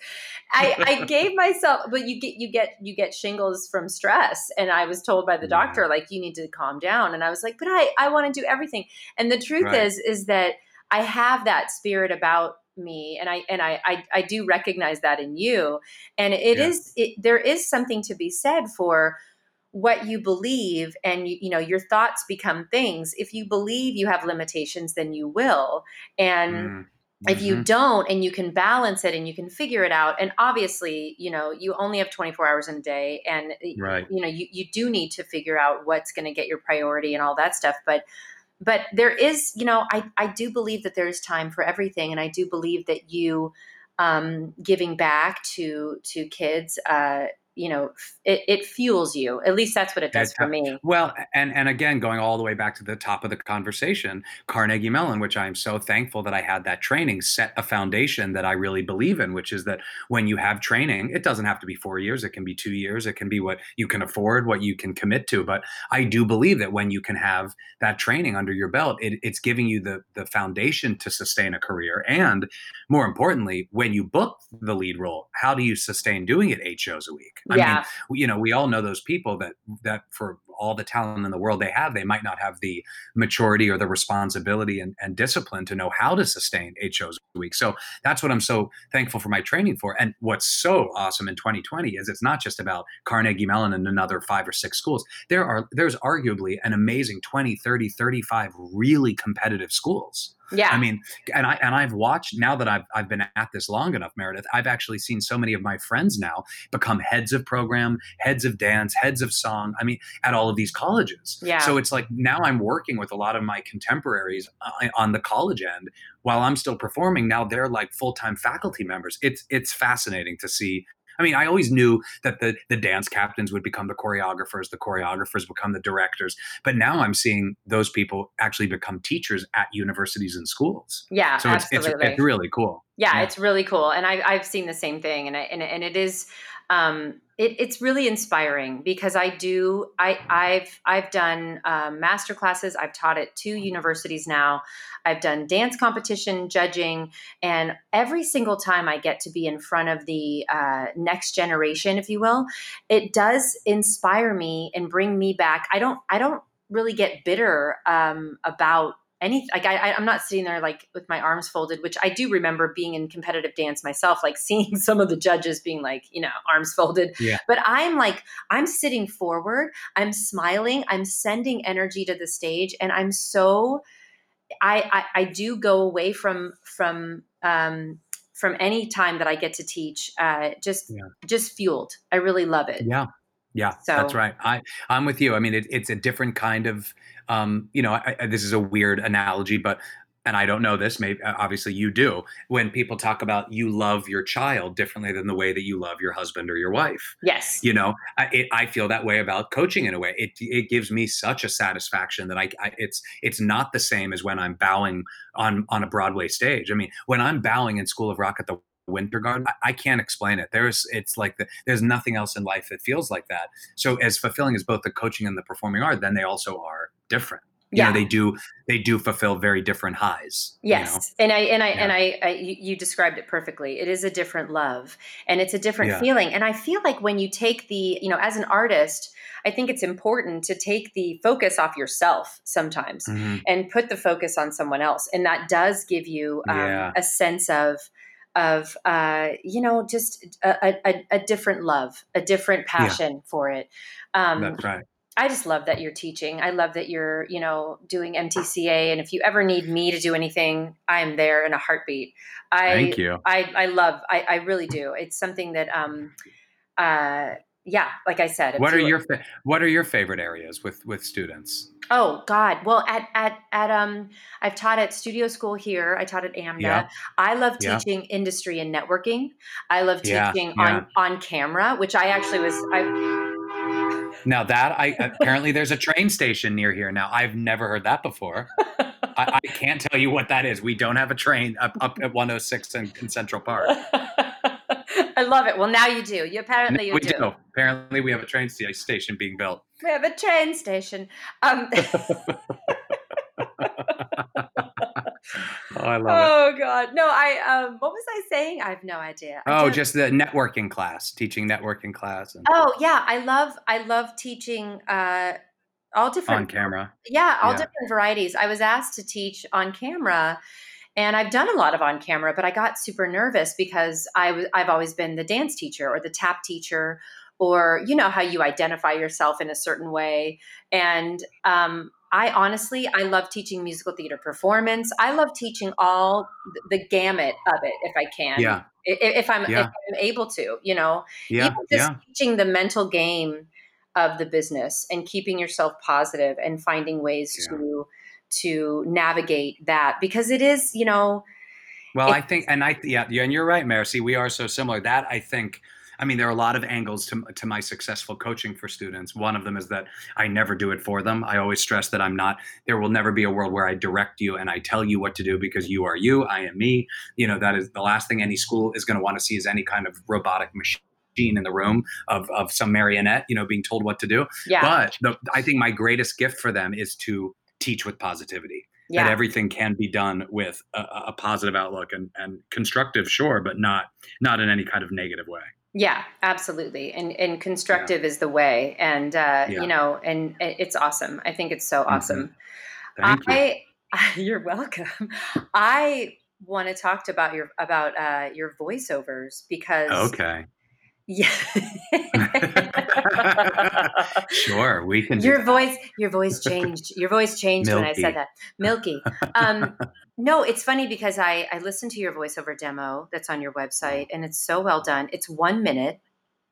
I, I gave myself, but you get you get you get shingles from stress, and I was told by the doctor like you need to calm down, and I was like, but I I want to do everything, and the truth right. is is that I have that spirit about me and I and I I, I do recognize that in you and it yeah. is it, there is something to be said for what you believe and you, you know your thoughts become things if you believe you have limitations then you will and mm. If you mm-hmm. don't and you can balance it and you can figure it out, and obviously, you know, you only have 24 hours in a day, and right. you know, you, you do need to figure out what's going to get your priority and all that stuff. But but there is, you know, I, I do believe that there's time for everything. And I do believe that you um, giving back to, to kids, uh, you know it, it fuels you. At least that's what it does for me. well and and again going all the way back to the top of the conversation carnegie mellon which i'm so thankful that i had that training set a foundation that i really believe in which is that when you have training it doesn't have to be four years it can be two years it can be what you can afford what you can commit to but i do believe that when you can have that training under your belt it, it's giving you the the foundation to sustain a career. And more importantly when you book the lead role how do you sustain doing it eight shows a week i Yeah. mean you know we all know those people that that for all the talent in the world they have they might not have the maturity or the responsibility and, and discipline to know how to sustain eight shows a week so that's what i'm so thankful for my training for and what's so awesome in 2020 is it's not just about carnegie mellon and another five or six schools there are there's arguably an amazing 20 30 35 really competitive schools yeah I mean, and I and I've watched now that I've I've been at this long enough, Meredith. I've actually seen so many of my friends now become heads of program, heads of dance, heads of song. I mean, at all of these colleges. Yeah. So it's like now I'm working with a lot of my contemporaries uh, on the college end while I'm still performing. Now they're like full time faculty members. It's it's fascinating to see. I mean, I always knew that the the dance captains would become the choreographers, the choreographers become the directors, but now I'm seeing those people actually become teachers at universities and schools. yeah So it's, it's it's really cool. yeah, Yeah. it's really cool and I, i've seen the same thing and, I, and, and it is um, it, it's really inspiring because i do i i've i've done um, master classes. I've taught at two universities now. I've done dance competition judging and every single time i get to be in front of the uh, next generation if you will it does inspire me and bring me back. I don't i don't really get bitter um, about any like I, I- I'm not sitting there like with my arms folded, which I do remember being in competitive dance myself, like seeing some of the judges being like, you know, arms folded. Yeah. But I'm like, I'm sitting forward, I'm smiling, I'm sending energy to the stage, and I'm so I I, I do go away from from um from any time that I get to teach, uh, just Yeah. just fueled. I really love it. Yeah. Yeah, So- that's right. I I'm with you. I mean, it, it's a different kind of, um, you know, I, I, this is a weird analogy, but and I don't know this. Maybe uh, obviously you do. When people talk about you love your child differently than the way that you love your husband or your wife, Yes. you know, I, it, I feel that way about coaching in a way. It it gives me such a satisfaction that I, I it's it's not the same as when I'm bowing on on a Broadway stage. I mean, when I'm bowing in School of Rock at the Winter Garden, I, I can't explain it. There's it's like the, there's nothing else in life that feels like that. So as fulfilling as both the coaching and the performing are, then they also are different. You Yeah. know, they do they do fulfill very different highs. you know? Yes, and I and I and I, I you, described it perfectly. It is a different love, and it's a different Yeah. feeling. And I feel like when you take the, you know, as an artist, I think it's important to take the focus off yourself sometimes Mhm. and put the focus on someone else, and that does give you um, Yeah. a sense of of uh, you know just a, a, a different love, a different passion for it. Um, That's right. I just love that you're teaching. I love that you're, you know, doing MTCA. And if you ever need me to do anything, I'm there in a heartbeat. I, Thank you. I, I love, I, I really do. It's something that, um, uh, yeah, like I said, What are your fa- what are your favorite areas with with students? Oh God! Well, at at at um, I've taught at Studio School here. I taught at AMDA. Yeah. I love Yeah. teaching industry and networking. I love teaching yeah. on on camera, which I actually was. I, Now that I apparently there's a train station near here. Now I've never heard that before. I, I can't tell you what that is. We don't have a train up, up at 106 in, in Central Park. I love it. Well, now you do. You apparently you we do. Apparently we have a train station being built. We have a train station. Um, Oh, I love it. oh God! No, I. Um, what was I saying? I have no idea. I Oh, don't- just the networking class, teaching networking class and Oh yeah, I love. I love teaching. Uh, all different on camera. Yeah, all Yeah. different varieties. I was asked to teach on camera, and I've done a lot of on camera, but I got super nervous because i i've always been the dance teacher or the tap teacher, or you know how you identify yourself in a certain way. And um, I honestly, I love teaching musical theater performance. I love teaching all the gamut of it if I can. Yeah. I- If I'm, Yeah. if I'm able to, you know, Yeah. even just Yeah. teaching the mental game of the business and keeping yourself positive and finding ways Yeah. to to navigate that because it is you know Well, I think, and I, yeah, yeah, and you're right, Marcy. We are so similar. That I think, I mean, there are a lot of angles to, to my successful coaching for students. One of them is that I never do it for them. I always stress that I'm not, there will never be a world where I direct you and I tell you what to do because you are you, I am me. You know, that is the last thing any school is going to want to see is any kind of robotic machine in the room of, of some marionette, you know, being told what to do. Yeah. But the, I think my greatest gift for them is to teach with positivity. yeah. That everything can be done with a, a positive outlook and, and constructive, sure, but not not in any kind of negative way. Yeah, absolutely. And and constructive is the way. And uh, Yeah. you know, and it's awesome. I think it's so Mhm. awesome. Thank you. I you're welcome. I want to talk about your about uh, your voiceovers because Okay. Yeah. Sure, we can. do your that. voice your voice changed your voice changed when i said that milky um, no it's funny because i i listened to your voiceover demo that's on your website and it's so well done it's one minute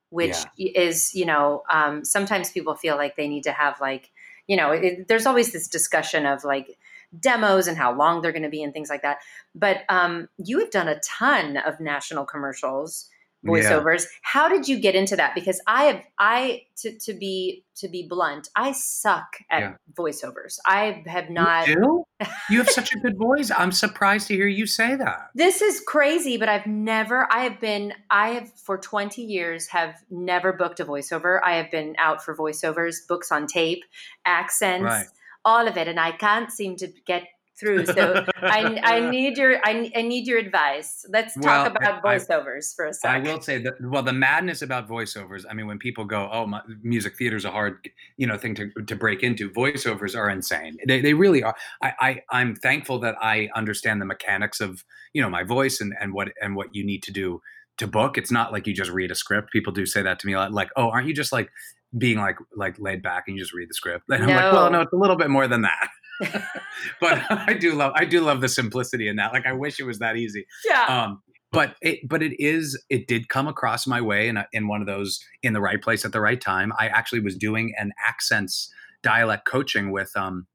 which is you know um, sometimes people feel like they need to have like you know it, there's always this discussion of like demos and how long they're going to be and things like that but um, you have done a ton of national commercials Yeah. voiceovers how did you get into that because i have i to, to be to be blunt i suck at Yeah. voiceovers i have not You do? You have such a good voice. I'm surprised to hear you say that. this is crazy but i've never i have been i have for 20 years have never booked a voiceover i have been out for voiceovers books on tape accents Right. all of it and i can't seem to get through so I, I need your I, I need your advice let's talk Well, about I- voiceovers for a second I will say that. Well, the madness about voiceovers. I mean, when people go, "Oh, my, music theater's a hard, you know, thing to to break into," voiceovers are insane. They they really are. I, I I'm thankful that I understand the mechanics of you know my voice and and what and what you need to do to book. It's not like you just read a script. People do say that to me, a lot, like, "Oh, aren't you just like being like like laid back and you just read the script?" And I'm like, "Well, no, it's a little bit more than that." but I do love I do love the simplicity in that. Like, I wish it was that easy. Yeah. Um but it but it is it did come across my way in a, in one of those in the right place at the right time. I actually was doing an accents dialect coaching with um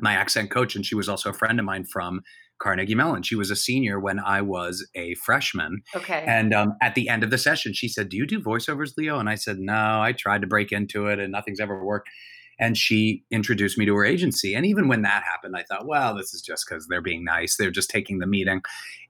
my accent coach and she was also a friend of mine from carnegie mellon. She was a senior when i was a freshman. Okay. And um, at the end of the session she said do you do voiceovers leo? And i said no i tried to break into it and nothing's ever worked and she introduced me to her agency. And even when that happened i thought well this is just because they're being nice. They're just taking the meeting.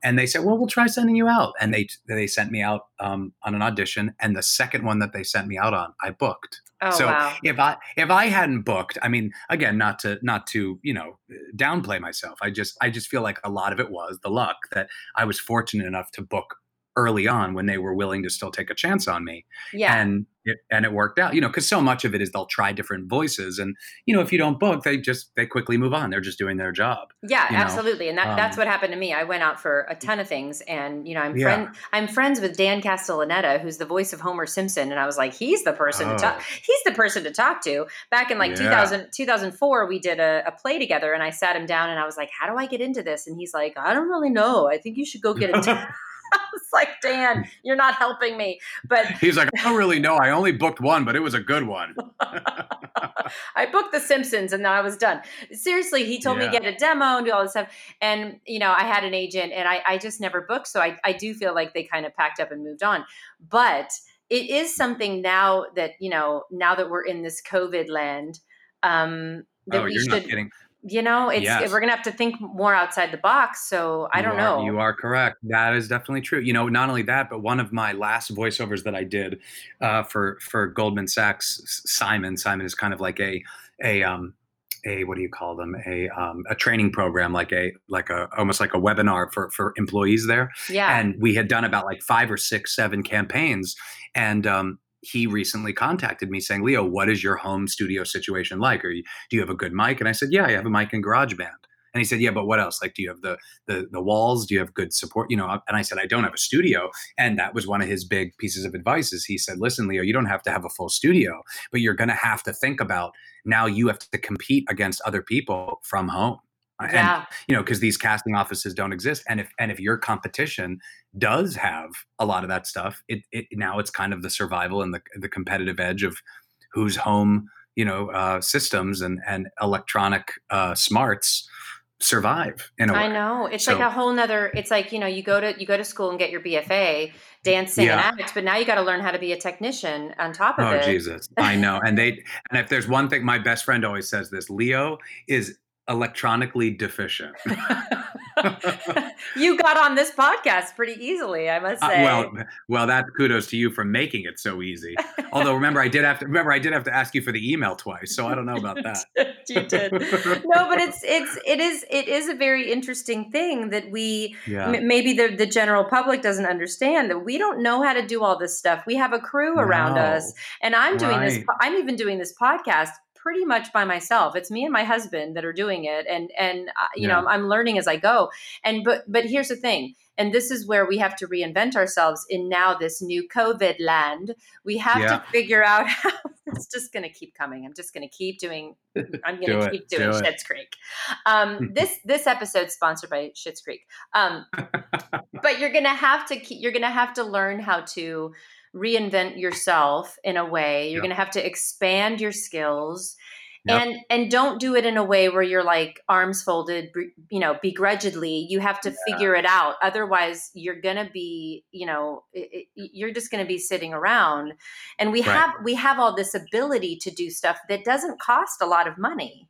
And they said well we'll try sending you out. And they they sent me out um, on an audition. And the second one that they sent me out on i booked. Oh so wow. if i if i hadn't booked i mean again not to not to you know downplay myself. I just i just feel like a lot of it was the luck that i was fortunate enough to book early on when they were willing to still take a chance on me yeah and it, and it worked out you know because so much of it is they'll try different voices and you know if you don't book they just they quickly move on they're just doing their job Yeah, you know, absolutely, and that, that's um, what happened to me. I went out for a ton of things, and you know, I'm Yeah. friend, I'm friends with Dan Castellaneta, who's the voice of Homer Simpson, and I was like, he's the person to talk. Oh. He's the person to talk to. Back in like Yeah. 2000, 2004, we did a, a play together, and I sat him down, and I was like, how do I get into this? And he's like, I don't really know. I think you should go get it. Like, Dan, you're not helping me. But he's like i don't really know i only booked one but it was a good one I booked The Simpsons and then I was done. Seriously, he told me Yeah. to get a demo and do all this stuff. And, you know, I had an agent and I, I just never booked. So I, I do feel like they kind of packed up and moved on. But it is something now that, you know, now that we're in this COVID land, um, that oh we you're should, not kidding you know, it's, Yes. we're going to have to think more outside the box. So I You don't are- know. You are correct. That is definitely true. You know, not only that, but one of my last voiceovers that I did uh, for for Goldman Sachs, Simon. Simon is kind of like a a um a what do you call them? A um a training program, like a like a almost like a webinar for for employees there. yeah. And we had done about like five or six, seven campaigns, and um, he recently contacted me saying, "Leo, what is your home studio situation like? Or do you have a good mic?" And I said, "Yeah, I have a mic in GarageBand." And he said, "Yeah, but what else? Like, do you have the the the walls? Do you have good support? You know?" And I said, "I don't have a studio." And that was one of his big pieces of advice. Is he said, "Listen, Leo, you don't have to have a full studio, but you're to have to think about now. You have to compete against other people from home." And yeah. you know because these casting offices don't exist and if and if your competition does have a lot of that stuff it, it now it's kind of the survival and the, the competitive edge of whose home you know uh, systems and and electronic uh, smarts survive in a way. I know. It's So- like a whole nother it's like, you know, you go to you go to school and get your BFA, dancing Yeah. and act, but now you gotta learn how to be a technician on top of Oh it. Jesus, I know. And they and if there's one thing, my best friend always says this: Leo is electronically deficient. you got on this podcast pretty easily, I must Uh, say. well, well, that's kudos to you for making it so easy. Although remember, I did have to remember I did have to ask you for the email twice, so I don't know about that. you did. No, but it's it's it is it is a very interesting thing that we yeah. m- maybe the the general public doesn't understand that we don't know how to do all this stuff. We have a crew around No. us, and I'm doing this. Right. po- I'm even doing this podcast pretty much by myself. It's me and my husband that are doing it, and and uh, you know I'm learning as I go. And but but here's the thing. And this is where we have to reinvent ourselves in now this new COVID land. We have Yeah. to figure out how it's just going to keep coming. I'm just going to keep doing. I'm going to it. keep doing Do it. Schitt's Creek. Um, this this episode sponsored by Schitt's Creek. Um, but you're gonna have to keep, you're gonna have to learn how to reinvent yourself in a way you're Yeah. gonna have to expand your skills Yep. and and don't do it in a way where you're like arms folded you know begrudgedly you have to figure it out otherwise you're gonna be you know it, it, you're just gonna be sitting around and we Right. have we have all this ability to do stuff that doesn't cost a lot of money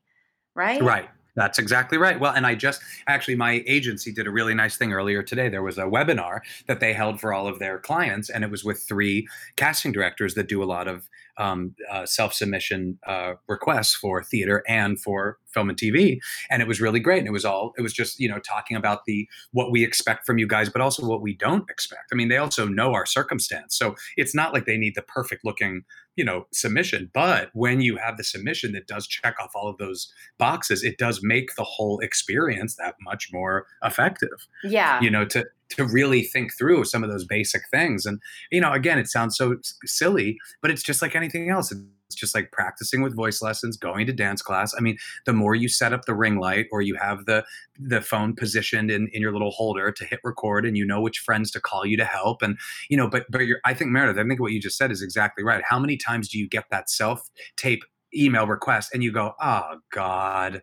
right Right. That's exactly right. Well, and I just actually, my agency did a really nice thing earlier today. There was a webinar that they held for all of their clients, and it was with three casting directors that do a lot of um, uh, self submission uh, requests for theater and for film and TV. And it was really great. And it was all, it was just, you know, talking about the what we expect from you guys, but also what we don't expect. I mean, they also know our circumstance. So it's not like they need the perfect looking you know submission but when you have the submission that does check off all of those boxes it does make the whole experience that much more effective yeah you know to to really think through some of those basic things. And you know again it sounds so silly but it's just like anything else. It's just like practicing with voice lessons going to dance class. I mean the more you set up the ring light or you have the the phone positioned in, in your little holder to hit record and you know which friends to call you to help and you know but but you're i think meredith i think what you just said is exactly right. How many times do you get that self tape email request and you go oh god.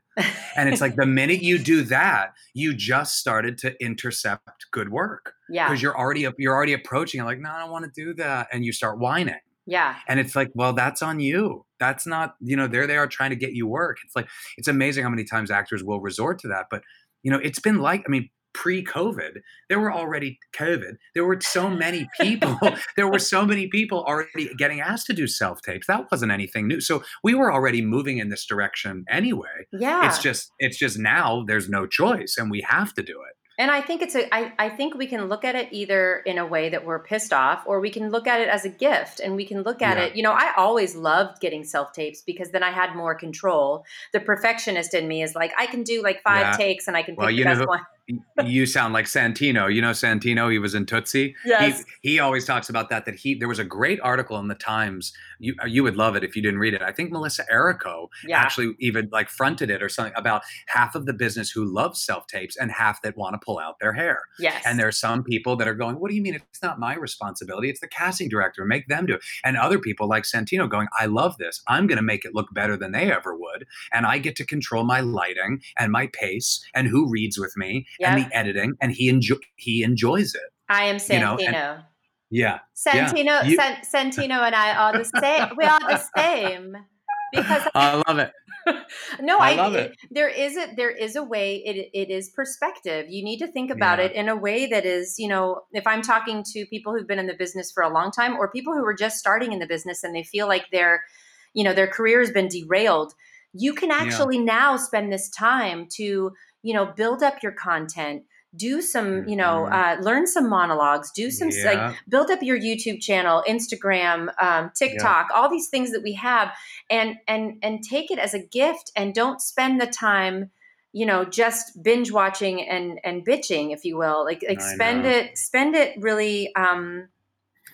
And it's like the minute you do that you just started to intercept good work yeah. because you're already you're already approaching it like no i don't want to do that and you start whining. Yeah. And it's like well that's on you. That's not you know there they are trying to get you work. It's like it's amazing how many times actors will resort to that but you know it's been like i mean pre-covid there were already covid there were so many people there were so many people already getting asked to do self-tapes that wasn't anything new so we were already moving in this direction anyway yeah it's just it's just now there's no choice and we have to do it And I think it's a I, I think we can look at it either in a way that we're pissed off or we can look at it as a gift and we can look at Yeah. it, you know, I always loved getting self tapes because then I had more control. The perfectionist in me is like, I can do like five Yeah. takes and I can pick Well, the best who- one. You sound like Santino. You know Santino. He was in Tootsie. Yes. He, he always talks about that. That he there was a great article in the Times. You uh, you would love it if you didn't read it. I think Melissa Errico Yeah. actually even like fronted it or something about half of the business who love self tapes and half that want to pull out their hair. Yes. And there are some people that are going, What do you mean it's not my responsibility? It's the casting director. Make them do it. And other people like Santino going, I love this. I'm going to make it look better than they ever would. And I get to control my lighting and my pace and who reads with me and the editing. And he enjoy he enjoys it. I am you know, Santino. and- Yeah. Santino you- San, Santino and I are the same. we are the same. Because I love it. no, I I, love it. There is a there is a way. It it is perspective. You need to think about Yeah. it in a way that is, you know, if I'm talking to people who've been in the business for a long time, or people who are just starting in the business and they feel like their, you know, their career has been derailed. You can actually now spend this time to, you know, build up your content. Do some, you know, Mhm. uh, learn some monologues. Do some like build up your YouTube channel, Instagram, um, TikTok, all these things that we have, and and and take it as a gift, and don't spend the time, you know, just binge watching and and bitching, if you will. Like like I spend know. it spend it really. Um,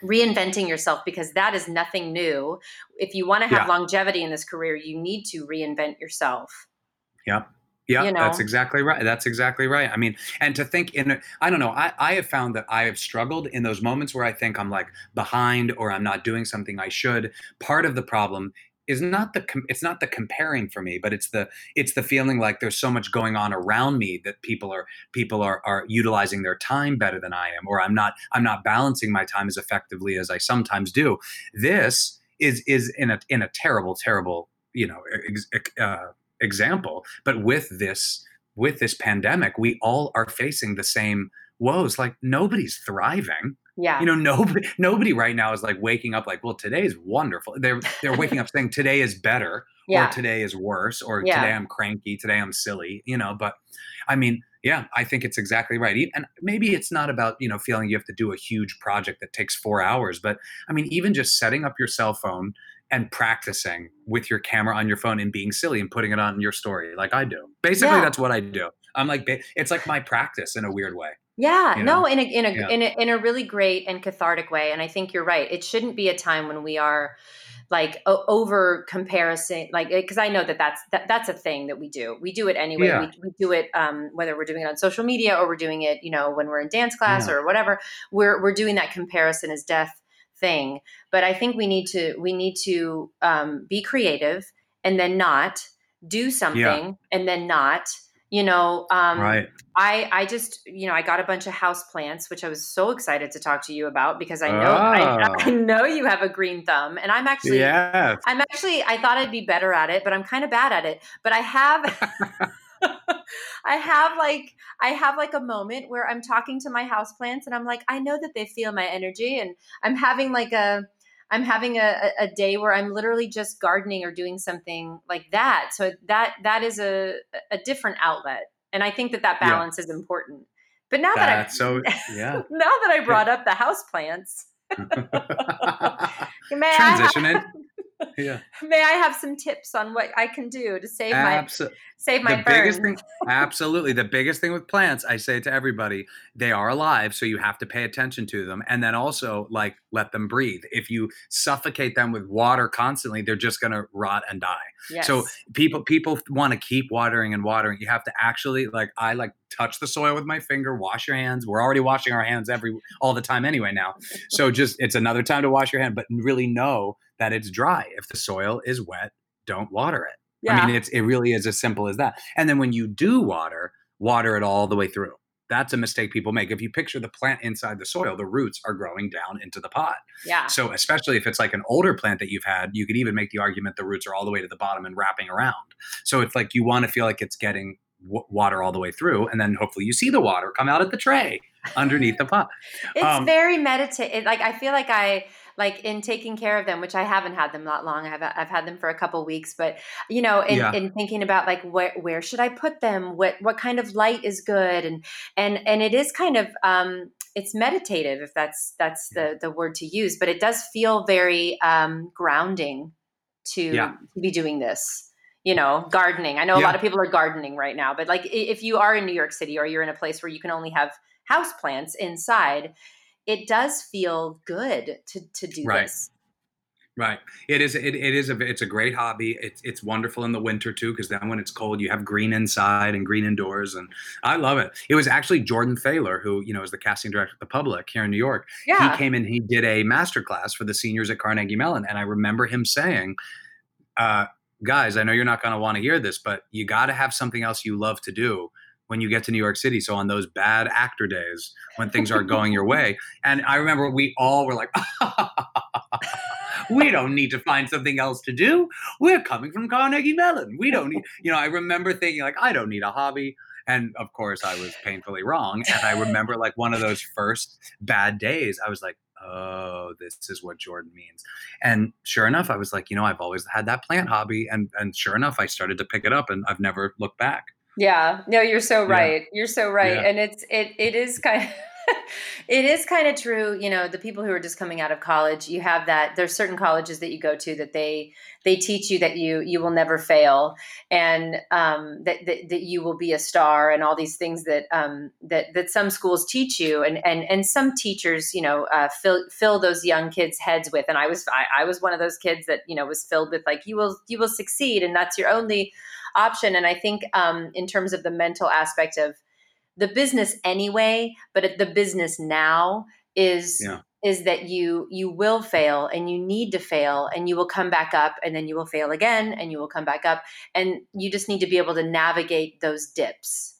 reinventing yourself because that is nothing new if you want to have Yeah. longevity in this career you need to reinvent yourself Yeah, yeah, you that's exactly right. That's exactly right. I mean, and to think in, I don't know, I, I have found that I have struggled in those moments where I think I'm like behind or I'm not doing something I should. Part of the problem is not the com- it's not the comparing for me but it's the it's the feeling like there's so much going on around me that people are people are are utilizing their time better than I am or I'm not I'm not balancing my time as effectively as I sometimes do this is is in a in a terrible terrible you know ex, uh, example but with this with this pandemic we all are facing the same woes like nobody's thriving yeah. You know, nobody nobody right now is like waking up like, well, today is wonderful. They're they're waking up saying today is better yeah. or today is worse or Yeah. today I'm cranky, today I'm silly, you know, but I mean, yeah, I think it's exactly right. And maybe it's not about, you know, feeling you have to do a huge project that takes 4 hours, but I mean, even just setting up your cell phone and practicing with your camera on your phone and being silly and putting it on your story like I do. Basically, Yeah. that's what I do. I'm like it's like my practice in a weird way. Yeah, you no, in a in a, Yeah. in a in a really great and cathartic way, and I think you're right. It shouldn't be a time when we are like over comparison, like because I know that that's that, that's a thing that we do. We do it anyway. Yeah. We, we do it um, whether we're doing it on social media or we're doing it, you know, when we're in dance class Yeah. or whatever. We're we're doing that comparison as death thing. But I think we need to we need to um, be creative and then not do something and then not. You know, um, right. I I just you know I got a bunch of house plants, which I was so excited to talk to you about because I know I, Oh. I know you have a green thumb, and I'm actually Yeah. I'm actually I thought I'd be better at it, but I'm kind of bad at it. But I have I have like I have like a moment where I'm talking to my houseplants and I'm like I know that they feel my energy, and I'm having like a I'm having a, a day where I'm literally just gardening or doing something like that. So that that is a a different outlet, and I think that that Yeah. balance is important. But now that That's I so yeah. now that I brought up the house plants, may I have, Transitioning. Yeah. may I have some tips on what I can do to save my save my the biggest thing absolutely. The biggest thing with plants i say to everybody they are alive so you have to pay attention to them and then also like let them breathe. If you suffocate them with water constantly they're just going to rot and die. Yes. so people people want to keep watering and watering. You have to actually like i like touch the soil with my finger wash your hands. We're already washing our hands every all the time anyway now. So just it's another time to wash your hand but really know that it's dry if the soil is wet don't water it yeah. I mean, it's it really is as simple as that. And then when you do water, water it all the way through. That's a mistake people make. If you picture the plant inside the soil, the roots are growing down into the pot. yeah. So, especially if it's like an older plant that you've had, you could even make the argument the roots are all the way to the bottom and wrapping around. So, it's like you want to feel like it's getting w- water all the way through, and then hopefully you see the water come out of the tray underneath the pot. It's Um, very meditative. Like I feel like I like in taking care of them, which I haven't had them not long. I've I've had them for a couple weeks, but you know, in, Yeah. in thinking about like where where should I put them? What what kind of light is good? And and and it is kind of um it's meditative if that's that's the the word to use, but it does feel very um grounding to Yeah. be doing this. You know, gardening. I know a Yeah. lot of people are gardening right now, but like if you are in New York City or you're in a place where you can only have house plants inside, it does feel good to to do Right. this. Right. It is. It, it is a. It's a great hobby. It's it's wonderful in the winter too, because then when it's cold, you have green inside and green indoors, and I love it. It was actually Jordan Thaler, who you know is the casting director of the Public here in New York. Yeah. He came in. He did a master class for the seniors at Carnegie Mellon, and I remember him saying, uh, "Guys, I know you're not going to want to hear this, but you got to have something else you love to do." When you get to New York City, so on those bad actor days when things aren't going your way, and I remember we all were like, we don't need to find something else to do. We're coming from Carnegie Mellon. We don't need, you know, I remember thinking, like, I don't need a hobby. And of course, I was painfully wrong. And I remember, like, one of those first bad days, I was like, oh, this is what Jordan means. And sure enough, I was like, you know, I've always had that plant hobby. And, and sure enough, I started to pick it up and I've never looked back. Yeah, no, you're so Yeah. right. You're so right, Yeah. and it's it it is kind of it is kind of true. You know, the people who are just coming out of college, you have that. There's certain colleges that you go to that they they teach you that you you will never fail, and um, that, that that you will be a star, and all these things that um, that that some schools teach you, and and and some teachers, you know, uh, fill fill those young kids' heads with. And I was I, I was one of those kids that you know was filled with like you will you will succeed, and that's your only option. And I think um, in terms of the mental aspect of the business anyway, but the business now is Yeah. is that you you will fail and you need to fail and you will come back up and then you will fail again and you will come back up and you just need to be able to navigate those dips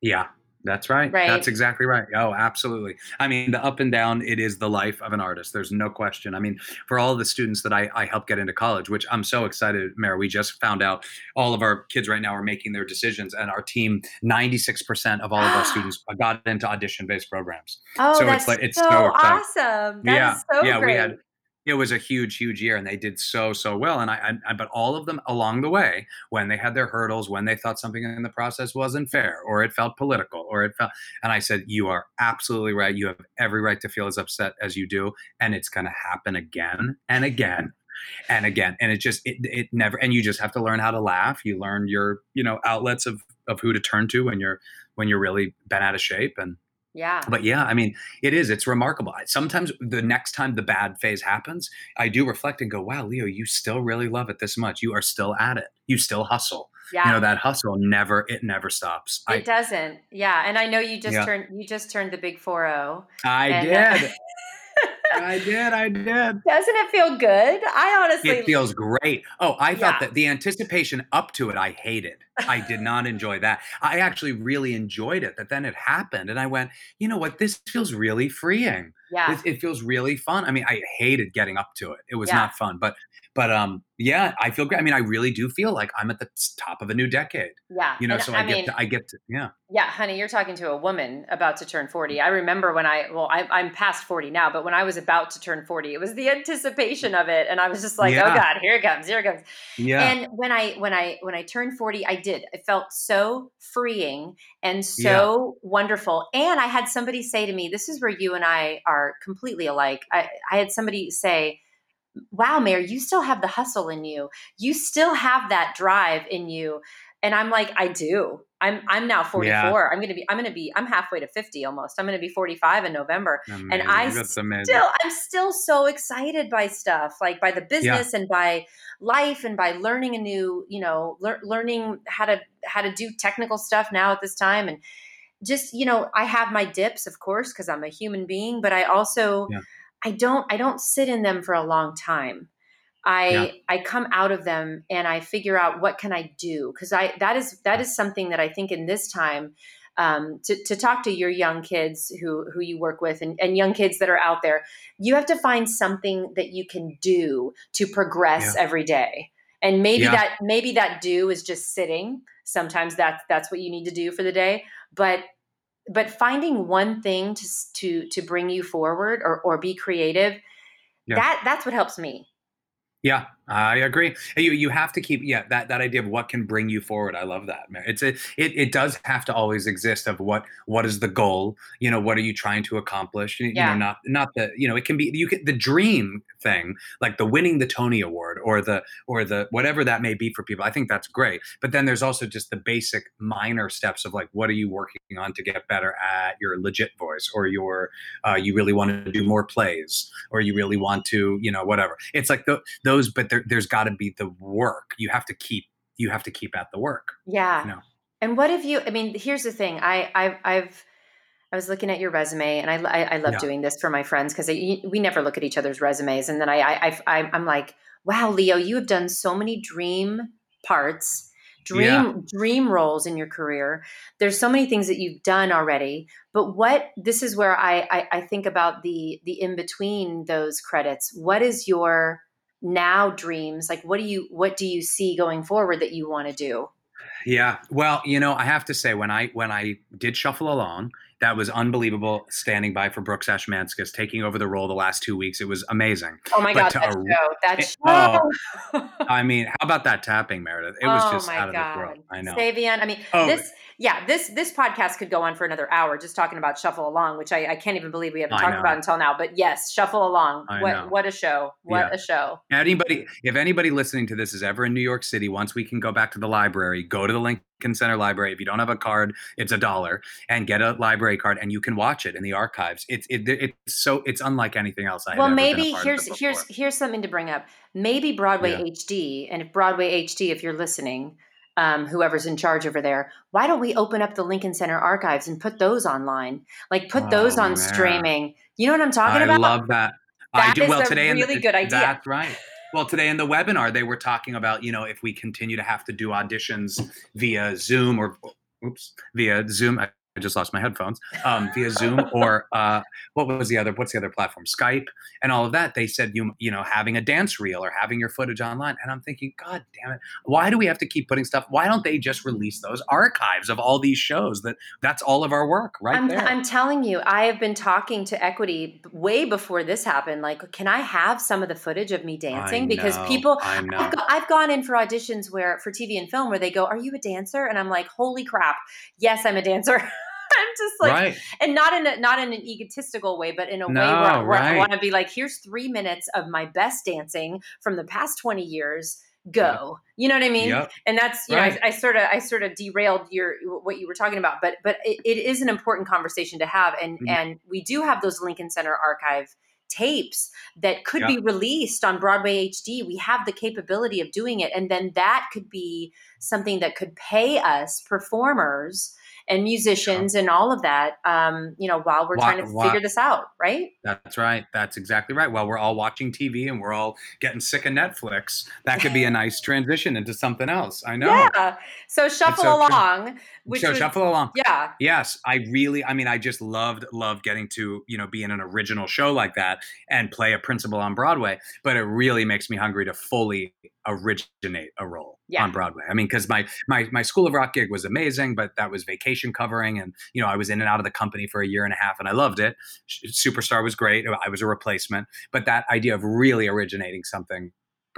yeah that's right. right. That's exactly right. Oh, absolutely. I mean, the up and down, it is the life of an artist. There's no question. I mean, for all the students that I, I help get into college, which I'm so excited, Mary, we just found out all of our kids right now are making their decisions, and our team, 96% of all of our students got into audition based programs. Oh, so that's it's like, it's so, so awesome. That yeah. so yeah. Great. We had, it was a huge, huge year, and they did so, so well. And I, I, but all of them along the way, when they had their hurdles, when they thought something in the process wasn't fair, or it felt political, or it felt, and I said, you are absolutely right. You have every right to feel as upset as you do, and it's going to happen again and again and again and it just it, it never and you just have to learn how to laugh you learn your you know outlets of of who to turn to when you're when you're really bent out of shape and yeah. But yeah, I mean, it is. It's remarkable. Sometimes the next time the bad phase happens, I do reflect and go, wow, Leo, you still really love it this much. You are still at it. You still hustle. Yeah. You know, that hustle never, it never stops. It I, doesn't. Yeah. And I know you just yeah. turned, you just turned the big 4 0. I and, uh, did. I did. I did. Doesn't it feel good? I honestly. It feels great. Oh, I thought yeah. that the anticipation up to it, I hated. I did not enjoy that. I actually really enjoyed it. That then it happened, and I went, you know what? This feels really freeing. Yeah. It, it feels really fun. I mean, I hated getting up to it. It was yeah. not fun, but but um, yeah, I feel great. I mean, I really do feel like I'm at the top of a new decade. Yeah, you know, and so I, I mean, get to, I get to, yeah. Yeah, honey, you're talking to a woman about to turn 40. I remember when I, well, I, I'm past 40 now, but when I was about to turn 40, it was the anticipation of it, and I was just like, oh, yeah. oh God, here it comes, here it comes. Yeah. And when I, when I, when I turned 40, I did. It felt so freeing and so yeah. wonderful. And I had somebody say to me, "This is where you and I are completely alike." I, I had somebody say wow, Mayor, you still have the hustle in you. You still have that drive in you. And I'm like, I do. I'm I'm now 44. Yeah. I'm gonna be I'm gonna be I'm halfway to 50 almost. I'm gonna be 45 in November. Amazing. And I That's still amazing. I'm still so excited by stuff, like by the business yeah. and by life and by learning a new, you know, le- learning how to how to do technical stuff now at this time. And just, you know, I have my dips, of course, because I'm a human being, but I also yeah I don't I don't sit in them for a long time. I yeah. I come out of them and I figure out what can I do because I that is that is something that I think in this time um, to, to talk to your young kids who who you work with and, and young kids that are out there, you have to find something that you can do to progress yeah. every day. And maybe yeah. that maybe that do is just sitting. Sometimes that's that's what you need to do for the day. But but finding one thing to to to bring you forward or or be creative yeah. that that's what helps me yeah I agree. You you have to keep yeah that that idea of what can bring you forward. I love that. It's a it it does have to always exist of what what is the goal. You know what are you trying to accomplish? You, yeah. you know not not the you know it can be you can the dream thing like the winning the Tony Award or the or the whatever that may be for people. I think that's great. But then there's also just the basic minor steps of like what are you working on to get better at your legit voice or your uh, you really want to do more plays or you really want to you know whatever. It's like the, those but there, there's got to be the work. You have to keep you have to keep at the work. Yeah. You know? And what have you? I mean, here's the thing. I I've, I've I was looking at your resume, and I I, I love yeah. doing this for my friends because we never look at each other's resumes, and then I I, I I'm like, wow, Leo, you have done so many dream parts dream yeah. dream roles in your career there's so many things that you've done already but what this is where I, I i, think about the the in between those credits what is your now dreams like what do you what do you see going forward that you want to do yeah well you know i have to say when i when i did shuffle along that was unbelievable standing by for Brooks Ashmanskas, taking over the role the last two weeks. It was amazing. Oh my but God, that show. That show. Oh, I mean, how about that tapping, Meredith? It was oh just out God. of this world. I know. Savion, I mean, oh, this yeah, this this podcast could go on for another hour just talking about Shuffle Along, which I, I can't even believe we haven't talked about until now. But yes, Shuffle Along. I what know. what a show! What yeah. a show! Anybody, if anybody listening to this is ever in New York City, once we can go back to the library, go to the Lincoln Center Library. If you don't have a card, it's a dollar, and get a library card, and you can watch it in the archives. It's it, it's so it's unlike anything else I. Well, maybe here's here's here's something to bring up. Maybe Broadway yeah. HD, and if Broadway HD, if you're listening um, whoever's in charge over there, why don't we open up the Lincoln Center archives and put those online? Like put those Oh, on man. streaming. You know what I'm talking I about? I love that. I do well today. in the- really good idea. That's right. Well, today in the webinar, they were talking about you know if we continue to have to do auditions via Zoom or oops via Zoom. I I just lost my headphones. Um, via Zoom or uh, what was the other? What's the other platform? Skype and all of that. They said you you know having a dance reel or having your footage online. And I'm thinking, God damn it! Why do we have to keep putting stuff? Why don't they just release those archives of all these shows? That that's all of our work right I'm, there. I'm telling you, I have been talking to Equity way before this happened. Like, can I have some of the footage of me dancing? I because people, I know. I've, I've gone in for auditions where for TV and film where they go, "Are you a dancer?" And I'm like, "Holy crap, yes, I'm a dancer." I'm just like, right. and not in a, not in an egotistical way, but in a way No, where, I- I want to be like, "Here's three minutes of my best dancing from the past 20 years." Go, you know what I mean? Yep. and that's you Right. know I, I sort of I sort of derailed your what you were talking about, but but it, it is an important conversation to have, and Mhm. and we do have those Lincoln Center archive tapes that could Yeah. be released on Broadway HD. We have the capability of doing it, and then that could be something that could pay us performers and musicians and all of that. Um, you know, while we're Wha- trying to wha- figure this out, right? That's right. That's exactly right. While we're all watching TV and we're all getting sick of Netflix, that could be a nice transition into something else. I know. Yeah. So shuffle so along. Which so was- shuffle along. Yeah. Yes, I really. I mean, I just loved loved getting to you know be in an original show like that and play a principal on Broadway. But it really makes me hungry to fully originate a role Yeah. on Broadway. I mean, because my my my School of Rock gig was amazing, but that was vacation covering, and you know I was in and out of the company for a year and a half, and I loved it. Superstar was great. I was a replacement, but that idea of really originating something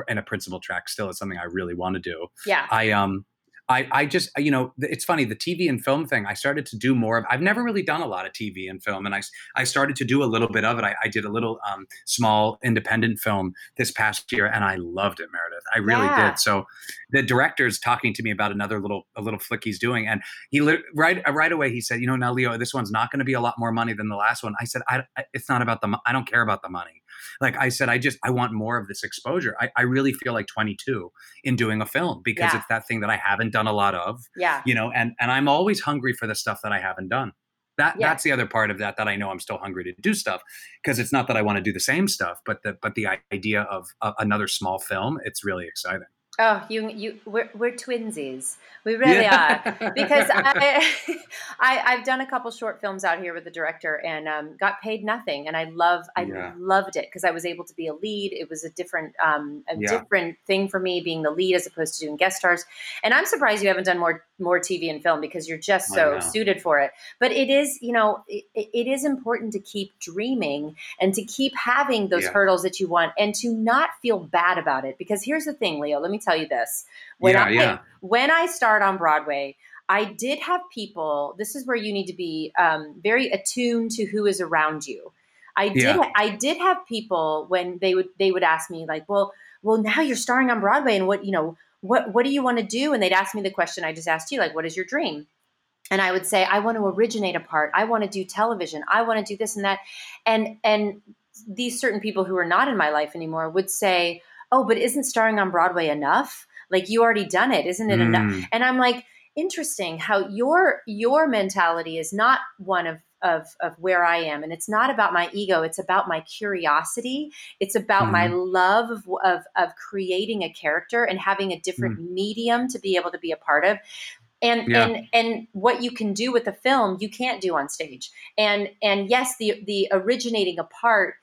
in a principal track still is something I really want to do. Yeah. I um I I just you know it's funny the TV and film thing I started to do more of I've never really done a lot of TV and film and I, I started to do a little bit of it. I, I did a little um small independent film this past year and I loved it Meredith. I really Yeah. did so the director's talking to me about another little a little flick he's doing and he lit, right uh, right away he said you know now Leo this one's not going to be a lot more money than the last one. I said I it's not about the I don't care about the money like I said I just I want more of this exposure I, I really feel like 22 in doing a film because Yeah. it's that thing that I haven't done a lot of, Yeah. you know, and and I'm always hungry for the stuff that I haven't done. That Yeah. that's the other part of that that I know I'm still hungry to do stuff because it's not that I want to do the same stuff, but the but the idea of uh, another small film, it's really exciting. Oh, you you we're we're twinsies. We really are. because I, I I've done a couple short films out here with the director and um, got paid nothing, and I love I Yeah. loved it because I was able to be a lead. It was a different um, a Yeah. different thing for me being the lead as opposed to doing guest stars. And I'm surprised you haven't done more more TV and film because you're just so suited for it. But it is you know it, it is important to keep dreaming and to keep having those Yeah. hurdles that you want and to not feel bad about it because here's the thing, Leo. Let me tell you this when Yeah, I yeah. when I start on Broadway, I did have people. This is where you need to be um, very attuned to who is around you. I did. Yeah. I did have people when they would they would ask me like, "Well, well, now you're starring on Broadway, and what you know, what what do you want to do?" And they'd ask me the question I just asked you, like, "What is your dream?" And I would say, "I want to originate a part. I want to do television. I want to do this and that." And and these certain people who are not in my life anymore would say, "Oh, but isn't starring on Broadway enough? Like you already done it, isn't it enough?" Mm, And I'm like, interesting how your your mentality is not one of of of where I am, and it's not about my ego. It's about my curiosity. It's about my love of, of of creating a character and having a different medium to be able to be a part of. And Yeah. and and what you can do with a film, you can't do on stage. And and yes, the the originating a part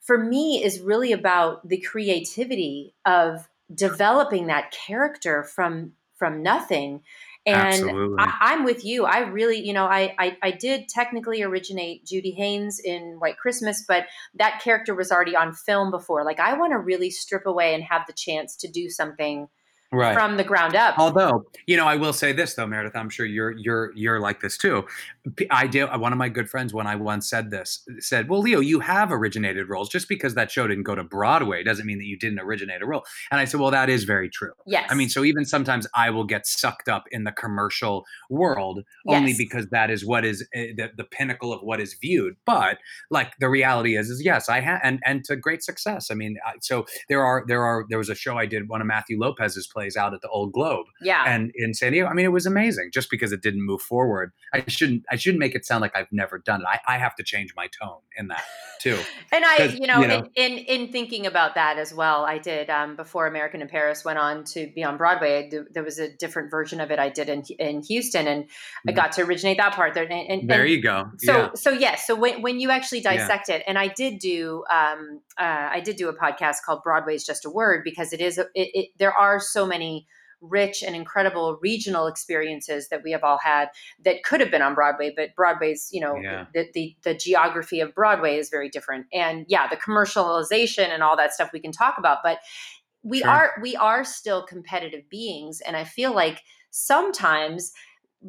for me is really about the creativity of developing that character from from nothing and. I, i'm with you i really you know I, I i did technically originate judy haynes in white christmas but that character was already on film before like i want to really strip away and have the chance to do something right. from the ground up Although, you know, I will say this though, Meredith. I'm sure you're you're you're like this too. I did. One of my good friends, when I once said this, said, "Well, Leo, you have originated roles. Just because that show didn't go to Broadway doesn't mean that you didn't originate a role." And I said, "Well, that is very true. Yes. I mean, so even sometimes I will get sucked up in the commercial world only Yes. because that is what is uh, the, the pinnacle of what is viewed. But like the reality is, is yes, I have, and and to great success. I mean, I, so there are there are there was a show I did one of Matthew Lopez's plays out at the Old Globe yeah. and in San Diego. I mean, it was amazing. Just because it didn't move forward, I shouldn't. I shouldn't make it sound like I've never done it. I, I have to change my tone in that too. And I, you know, you know- In, in in thinking about that as well, I did um, before American in Paris went on to be on Broadway. I there was a different version of it I did in in Houston, and I Mhm. got to originate that part there. And, and, There you go. so yeah. so yes. So when when you actually Yeah. dissect it, and I did do um, uh, I did do a podcast called Broadway's Just a Word because it is it, it, there are so many rich and incredible regional experiences that we have all had that could have been on Broadway, but Broadway's, you know, Yeah. the, the the geography of Broadway is very different. And yeah, the commercialization and all that stuff we can talk about, but we Sure. are we are still competitive beings and I feel like sometimes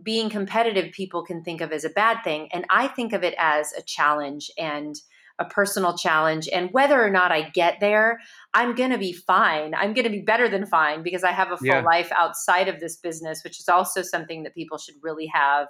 being competitive people can think of as a bad thing and I think of it as a challenge and a personal challenge and whether or not I get there I'm going to be fine. I'm going to be better than fine because I have a full Yeah. life outside of this business, which is also something that people should really have.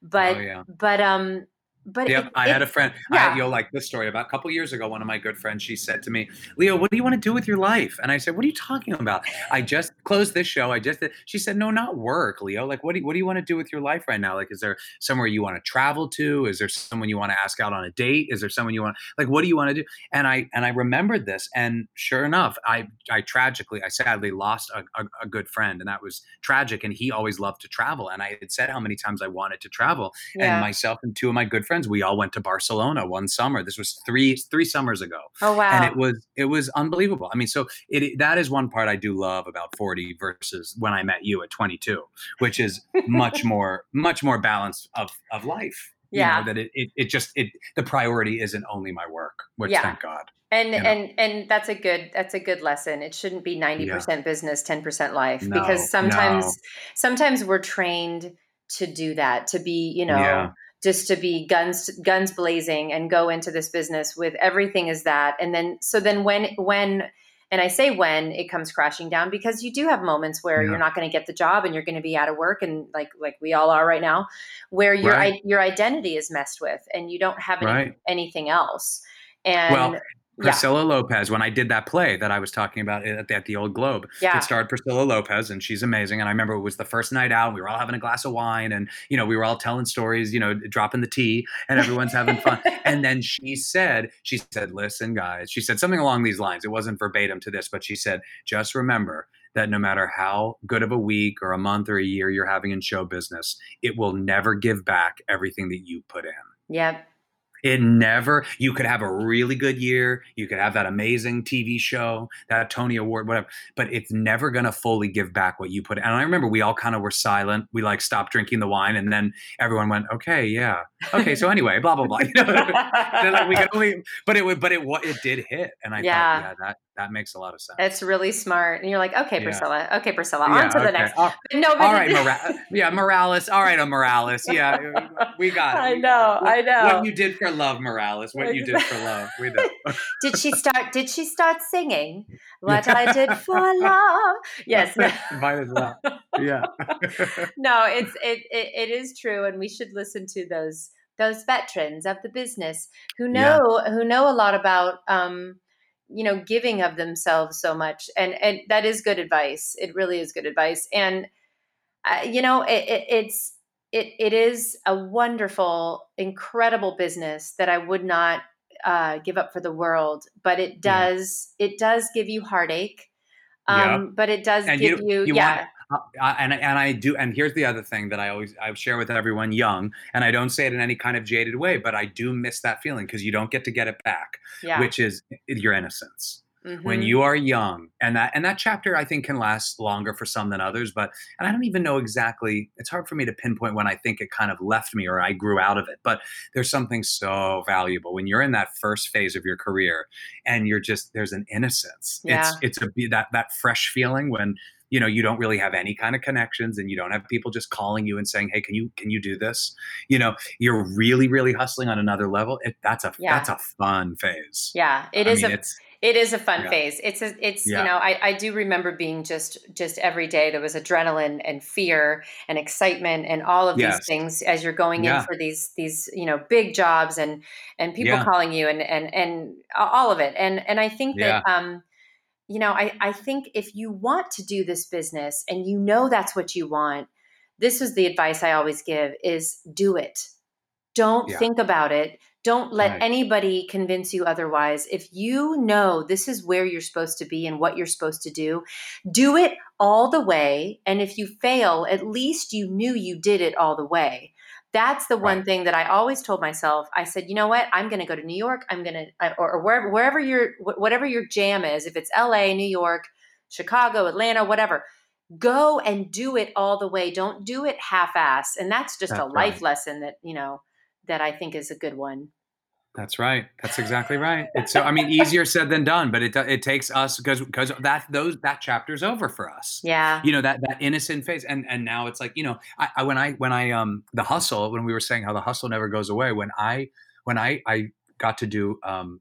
But oh yeah. but um but Yep, it- I had a friend. yeah. I, you'll like this story. About a couple years ago, one of my good friends, she said to me, "Leo, what do you want to do with your life?" And I said, "What are you talking about? I just closed this show. I just." Did. She said, "No, not work, Leo. Like, what do you, what do you want to do with your life right now? Like, is there somewhere you want to travel to? Is there someone you want to ask out on a date? Is there someone you want like what do you want to do?" And I and I remembered this, and sure enough, I I tragically, I sadly lost a, a, a good friend, and that was tragic. And he always loved to travel, and I had said how many times I wanted to travel, yeah. and myself and two of my good friends we all went to barcelona one summer this was three three summers ago oh wow. and it was it was unbelievable i mean so it that is one part i do love about 40 versus when i met you at 22 which is much more much more balanced of of life you know, Yeah. that it, it it just it the priority isn't only my work which Yeah. thank god and you know. and and that's a good that's a good lesson. It shouldn't be 90% business, 10% life No, because sometimes no. sometimes we're trained to do that, to be, you know, Yeah. Just to be guns guns blazing and go into this business with everything is that and then so then when when and I say when it comes crashing down because you do have moments where Yeah. you're not going to get the job and you're going to be out of work and like like we all are right now where your Right. i- your identity is messed with and you don't have any, Right. anything else and Well, yeah Priscilla Lopez, when I did that play that I was talking about eh, at the, at the Old Globe, Yeah. it starred Priscilla Lopez, and she's amazing. And I remember it was the first night out. We were all having a glass of wine, and you know, we were all telling stories, you know, dropping the tea, and everyone's having fun. and then she said, she said, "Listen, guys," she said something along these lines. It wasn't verbatim to this, but she said, "Just remember." That no matter how good of a week or a month or a year you're having in show business, it will never give back everything that you put in. yep It never, you could have a really good year. You could have that amazing TV show, that Tony Award, whatever, but it's never going to fully give back what you put in. And I remember we all kind of were silent. We like stopped drinking the wine and then everyone went, okay, yeah. Okay. So anyway, blah, blah, blah. You know, like, we can only, but it would, but it, what it did hit. And I Yeah. thought, yeah, that, that makes a lot of sense. it's really smart and you're like okay Yeah. priscilla okay priscilla Yeah, on to the next All- But no but all right, Mora- yeah, Morales. All right, uh, Morales. Yeah, we got it. I know. What- I know. What you did for love, Morales. What you did for love. We know. did she start did she start singing what i did for love yes Might as well. Yeah. no it's it, it it is true and we should listen to those those veterans of the business who Yeah. know who know a lot about um you know giving of themselves so much and and that is good advice it really is good advice and uh, you know it, it, it's it, it is a wonderful incredible business that i would not uh, give up for the world but it Yeah. does it does give you heartache um, Yeah. but it does And give you- you, you yeah want- Uh, and and I do. And here's the other thing that I always I share with everyone young, and I don't say it in any kind of jaded way, but I do miss that feeling because you don't get to get it back, yeah which is your innocence. when Mhm. you are young and that and that chapter i think can last longer for some than others but and i don't even know exactly it's hard for me to pinpoint when i think it kind of left me or i grew out of it but there's something so valuable when you're in that first phase of your career and you're just there's an innocence Yeah. it's it's a that that fresh feeling when you know you don't really have any kind of connections and you don't have people just calling you and saying hey can you can you do this you know you're really really hustling on another level it, that's a Yeah. that's a fun phase Yeah, it I is mean, a it's It is a fun Yeah. phase. It's a, it's Yeah. you know I, I do remember being just just every day there was adrenaline and fear and excitement and all of Yes. these things as you're going Yeah. in for these these you know big jobs and and people calling you and and and all of it and and I think that um you know I I think if you want to do this business and you know that's what you want this is the advice I always give is do it. Don't Yeah. think about it. Don't let Right. anybody convince you otherwise. If you know this is where you're supposed to be and what you're supposed to do, do it all the way. And if you fail, at least you knew you did it all the way. That's the one Right. thing that I always told myself. I said, you know what? I'm going to go to New York. I'm going to, or, or wherever, wherever your, whatever your jam is, if it's LA, New York, Chicago, Atlanta, whatever, go and do it all the way. Don't do it half ass. And that's just a life right. lesson that, you know, that I think is a good one. That's right. That's exactly right. It's so I mean easier said than done, but it it takes us because because that those that chapter's over for us. Yeah. You know that that innocent phase, and and now it's like you know I, I when I when I um the hustle when we were saying how the hustle never goes away when I when I I got to do um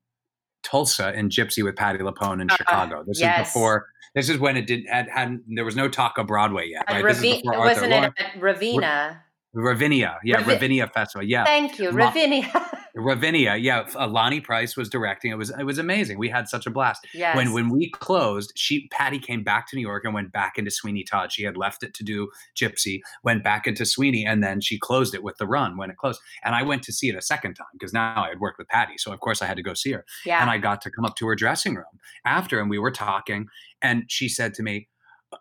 Tulsa and Gypsy with Patti LuPone in Uh, Chicago. This yes. is before. This is when it didn't had hadn't there was no Taco Broadway yet. Right. This is Ravi- wasn't Lawrence. it at Ravina? Ravinia, yeah, Ravi- Ravinia Festival, yeah. Thank you, Ravinia. Ravinia, yeah. uh, Lonny Price was directing. It was it was amazing. We had such a blast. yes. When when we closed, she Patti came back to New York and went back into Sweeney Todd. She had left it to do Gypsy, went back into Sweeney, and then she closed it with the run when it closed. And I went to see it a second time because now I had worked with Patti, so of course I had to go see her. yeah. And I got to come up to her dressing room after, and we were talking, and she said to me,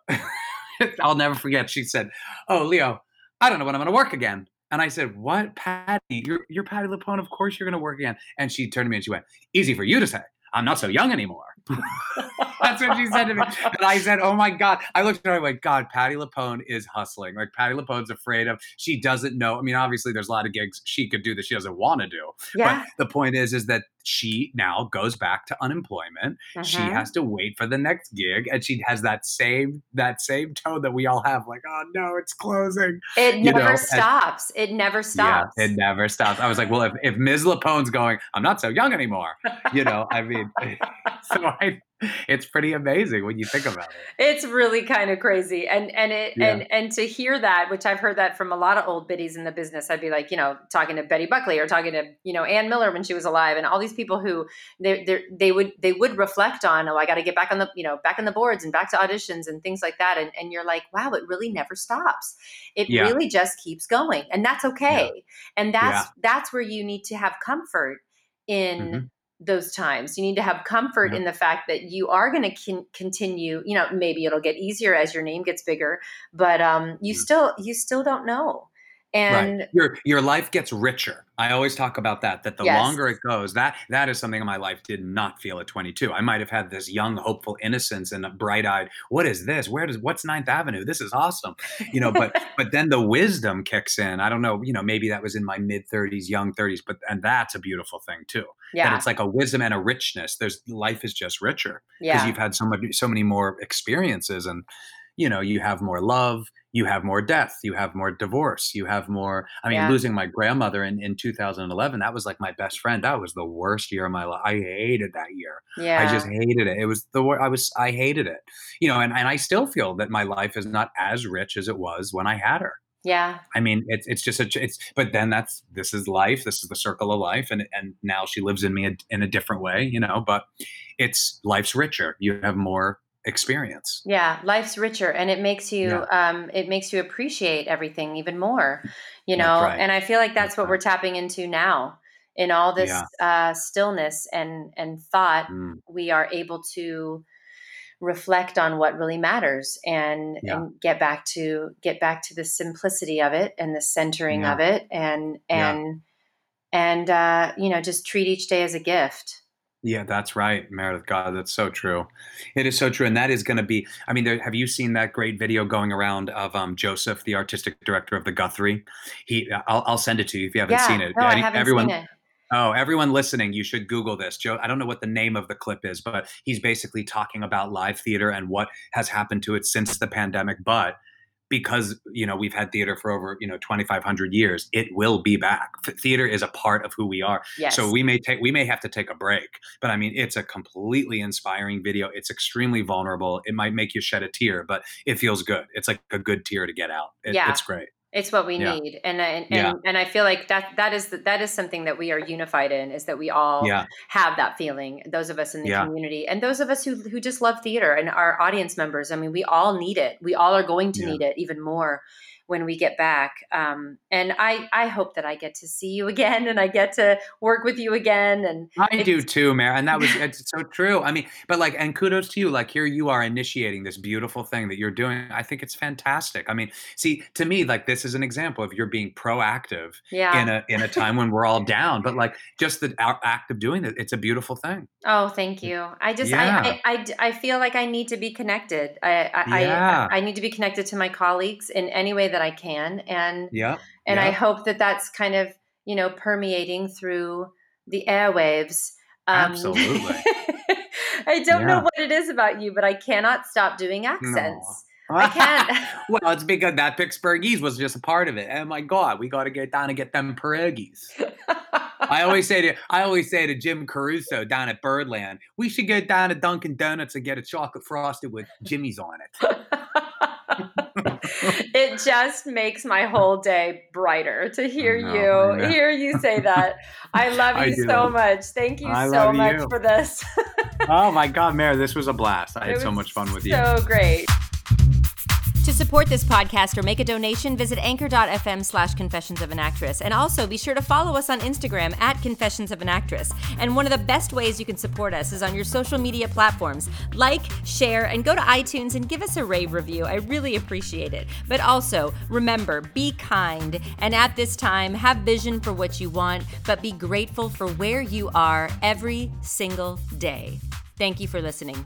"I'll never forget." She said, "Oh, Leo, I don't know when I'm going to work again." And I said, "What, Patti? You're you're Patti LuPone. Of course you're going to work again." And she turned to me and she went, "Easy for you to say. I'm not so young anymore." That's what she said to me. And I said, "Oh my God!" I looked at her. I went, "God, Patti LuPone is hustling. Like Patti LuPone's afraid of. She doesn't know. I mean, obviously, there's a lot of gigs she could do that she doesn't want to do. yeah. But the point is, is that she now goes back to unemployment. She Mhm. has to wait for the next gig, and she has that same that same tone that we all have. Like, oh no, it's closing. It you never know, and- stops. It never stops. Yeah, it never stops. I was like, well, if, if Ms. LuPone's going, I'm not so young anymore. You know, I mean, so I, it's pretty amazing when you think about it. it's really kind of crazy and and it Yeah. and and to hear that which i've heard that from a lot of old biddies in the business i'd be like you know talking to betty buckley or talking to you know ann miller when she was alive and all these people who they they they would they would reflect on oh i got to get back on the you know back on the boards and back to auditions and things like that and and you're like wow it really never stops it Yeah. really just keeps going and that's okay and that's that's where you need to have comfort in Mhm. Those times. You need to have comfort in the fact that you are going to con- continue. You know, maybe it'll get easier as your name gets bigger, but um, you Mm. still you still don't know. And right. Your your life gets richer. I always talk about that. That the Yes. longer it goes, that that is something in my life did not feel at 22. I might have had this young, hopeful innocence and a bright eyed. What is this? Where does what's Ninth Avenue? This is awesome. You know, but but then the wisdom kicks in. I don't know. You know, maybe that was in my mid 30s, young 30s, but and that's a beautiful thing too. That yeah, it's like a wisdom and a richness. There's life is just richer because yeah, you've had so much, so many more experiences, and you know, you have more love, you have more death, you have more divorce, you have more. I mean, Yeah. losing my grandmother in in 2011, that was like my best friend. That was the worst year of my life. I hated that year. yeah. I just hated it. It was the wor I was. I hated it. You know, and and I still feel that my life is not as rich as it was when I had her. yeah, I mean, it's it's just a it's. But then that's this is life. This is the circle of life, and and now she lives in me in a different way, you know. But it's life's richer. You have more experience. yeah. Life's richer, and it makes you Yeah. um, it makes you appreciate everything even more. You know, right. and I feel like that's That's what right. we're tapping into now. In all this Yeah. uh, stillness and and thought, Mm, we are able to reflect on what really matters and Yeah. and get back to get back to the simplicity of it and the centering of it and and and uh you know just treat each day as a gift yeah, that's right, Meredith. God, that's so true. It is so true, and that is going to be. I mean, there, have you seen that great video going around of um, Joseph, the artistic director of the Guthrie? He, I'll, I'll send it to you if you haven't yeah seen it. no i Any- haven't everyone, seen it Oh, everyone listening, you should Google this. Joe, I don't know what the name of the clip is, but he's basically talking about live theater and what has happened to it since the pandemic. But because you know we've had theater for over you know 2500 years it will be back. Theater is a part of who we are. Yes. so we may take we may have to take a break but i mean it's a completely inspiring video. It's extremely vulnerable. It might make you shed a tear but it feels good. It's like a good tear to get out. It, yeah. it's great it's what we Yeah. need, and and Yeah. and, and I feel like that that is the, that is something that we are unified in. Is that we all yeah have that feeling. Those of us in the community, and those of us who who just love theater, and our audience members. I mean, we all need it. We all are going to need it even more when we get back. Um, and I I hope that I get to see you again, and I get to work with you again. And I do too, Mary, and that was it's so true. I mean, but like, and kudos to you. Like, here you are initiating this beautiful thing that you're doing. I think it's fantastic. I mean, see, to me, like, this is an example of you're being proactive yeah. in a in a time when we're all down. But like, just the act of doing it, it's a beautiful thing. Oh, thank you. I just, Yeah. I, I, I, I feel like I need to be connected. I, I, Yeah. I, I need to be connected to my colleagues in any way that I can, and Yeah, and I hope that that's kind of you know permeating through the airwaves. Um, Absolutely. I don't know what it is about you, but I cannot stop doing accents. No. I can't. well, it's because that Pittsburghese was just a part of it. Oh my God, we got to get down and get them pierogies. I always say to I always say to Jim Caruso down at Birdland, we should go down to Dunkin' Donuts and get a chocolate frosted with Jimmy's on it. it just makes my whole day brighter to hear I you hear you say that. I love you do. so much. Thank you I so much you. for this. oh my God, Mayor, this was a blast. I It had so much fun with you. So great. Support this podcast or make a donation, visit anchor.fm slash confessions of an actress. And also be sure to follow us on Instagram at confessions of an actress. And one of the best ways you can support us is on your social media platforms. Like, share, and go to iTunes and give us a rave review. I really appreciate it. But also, remember, be kind. And at this time, have vision for what you want, but be grateful for where you are every single day. Thank you for listening.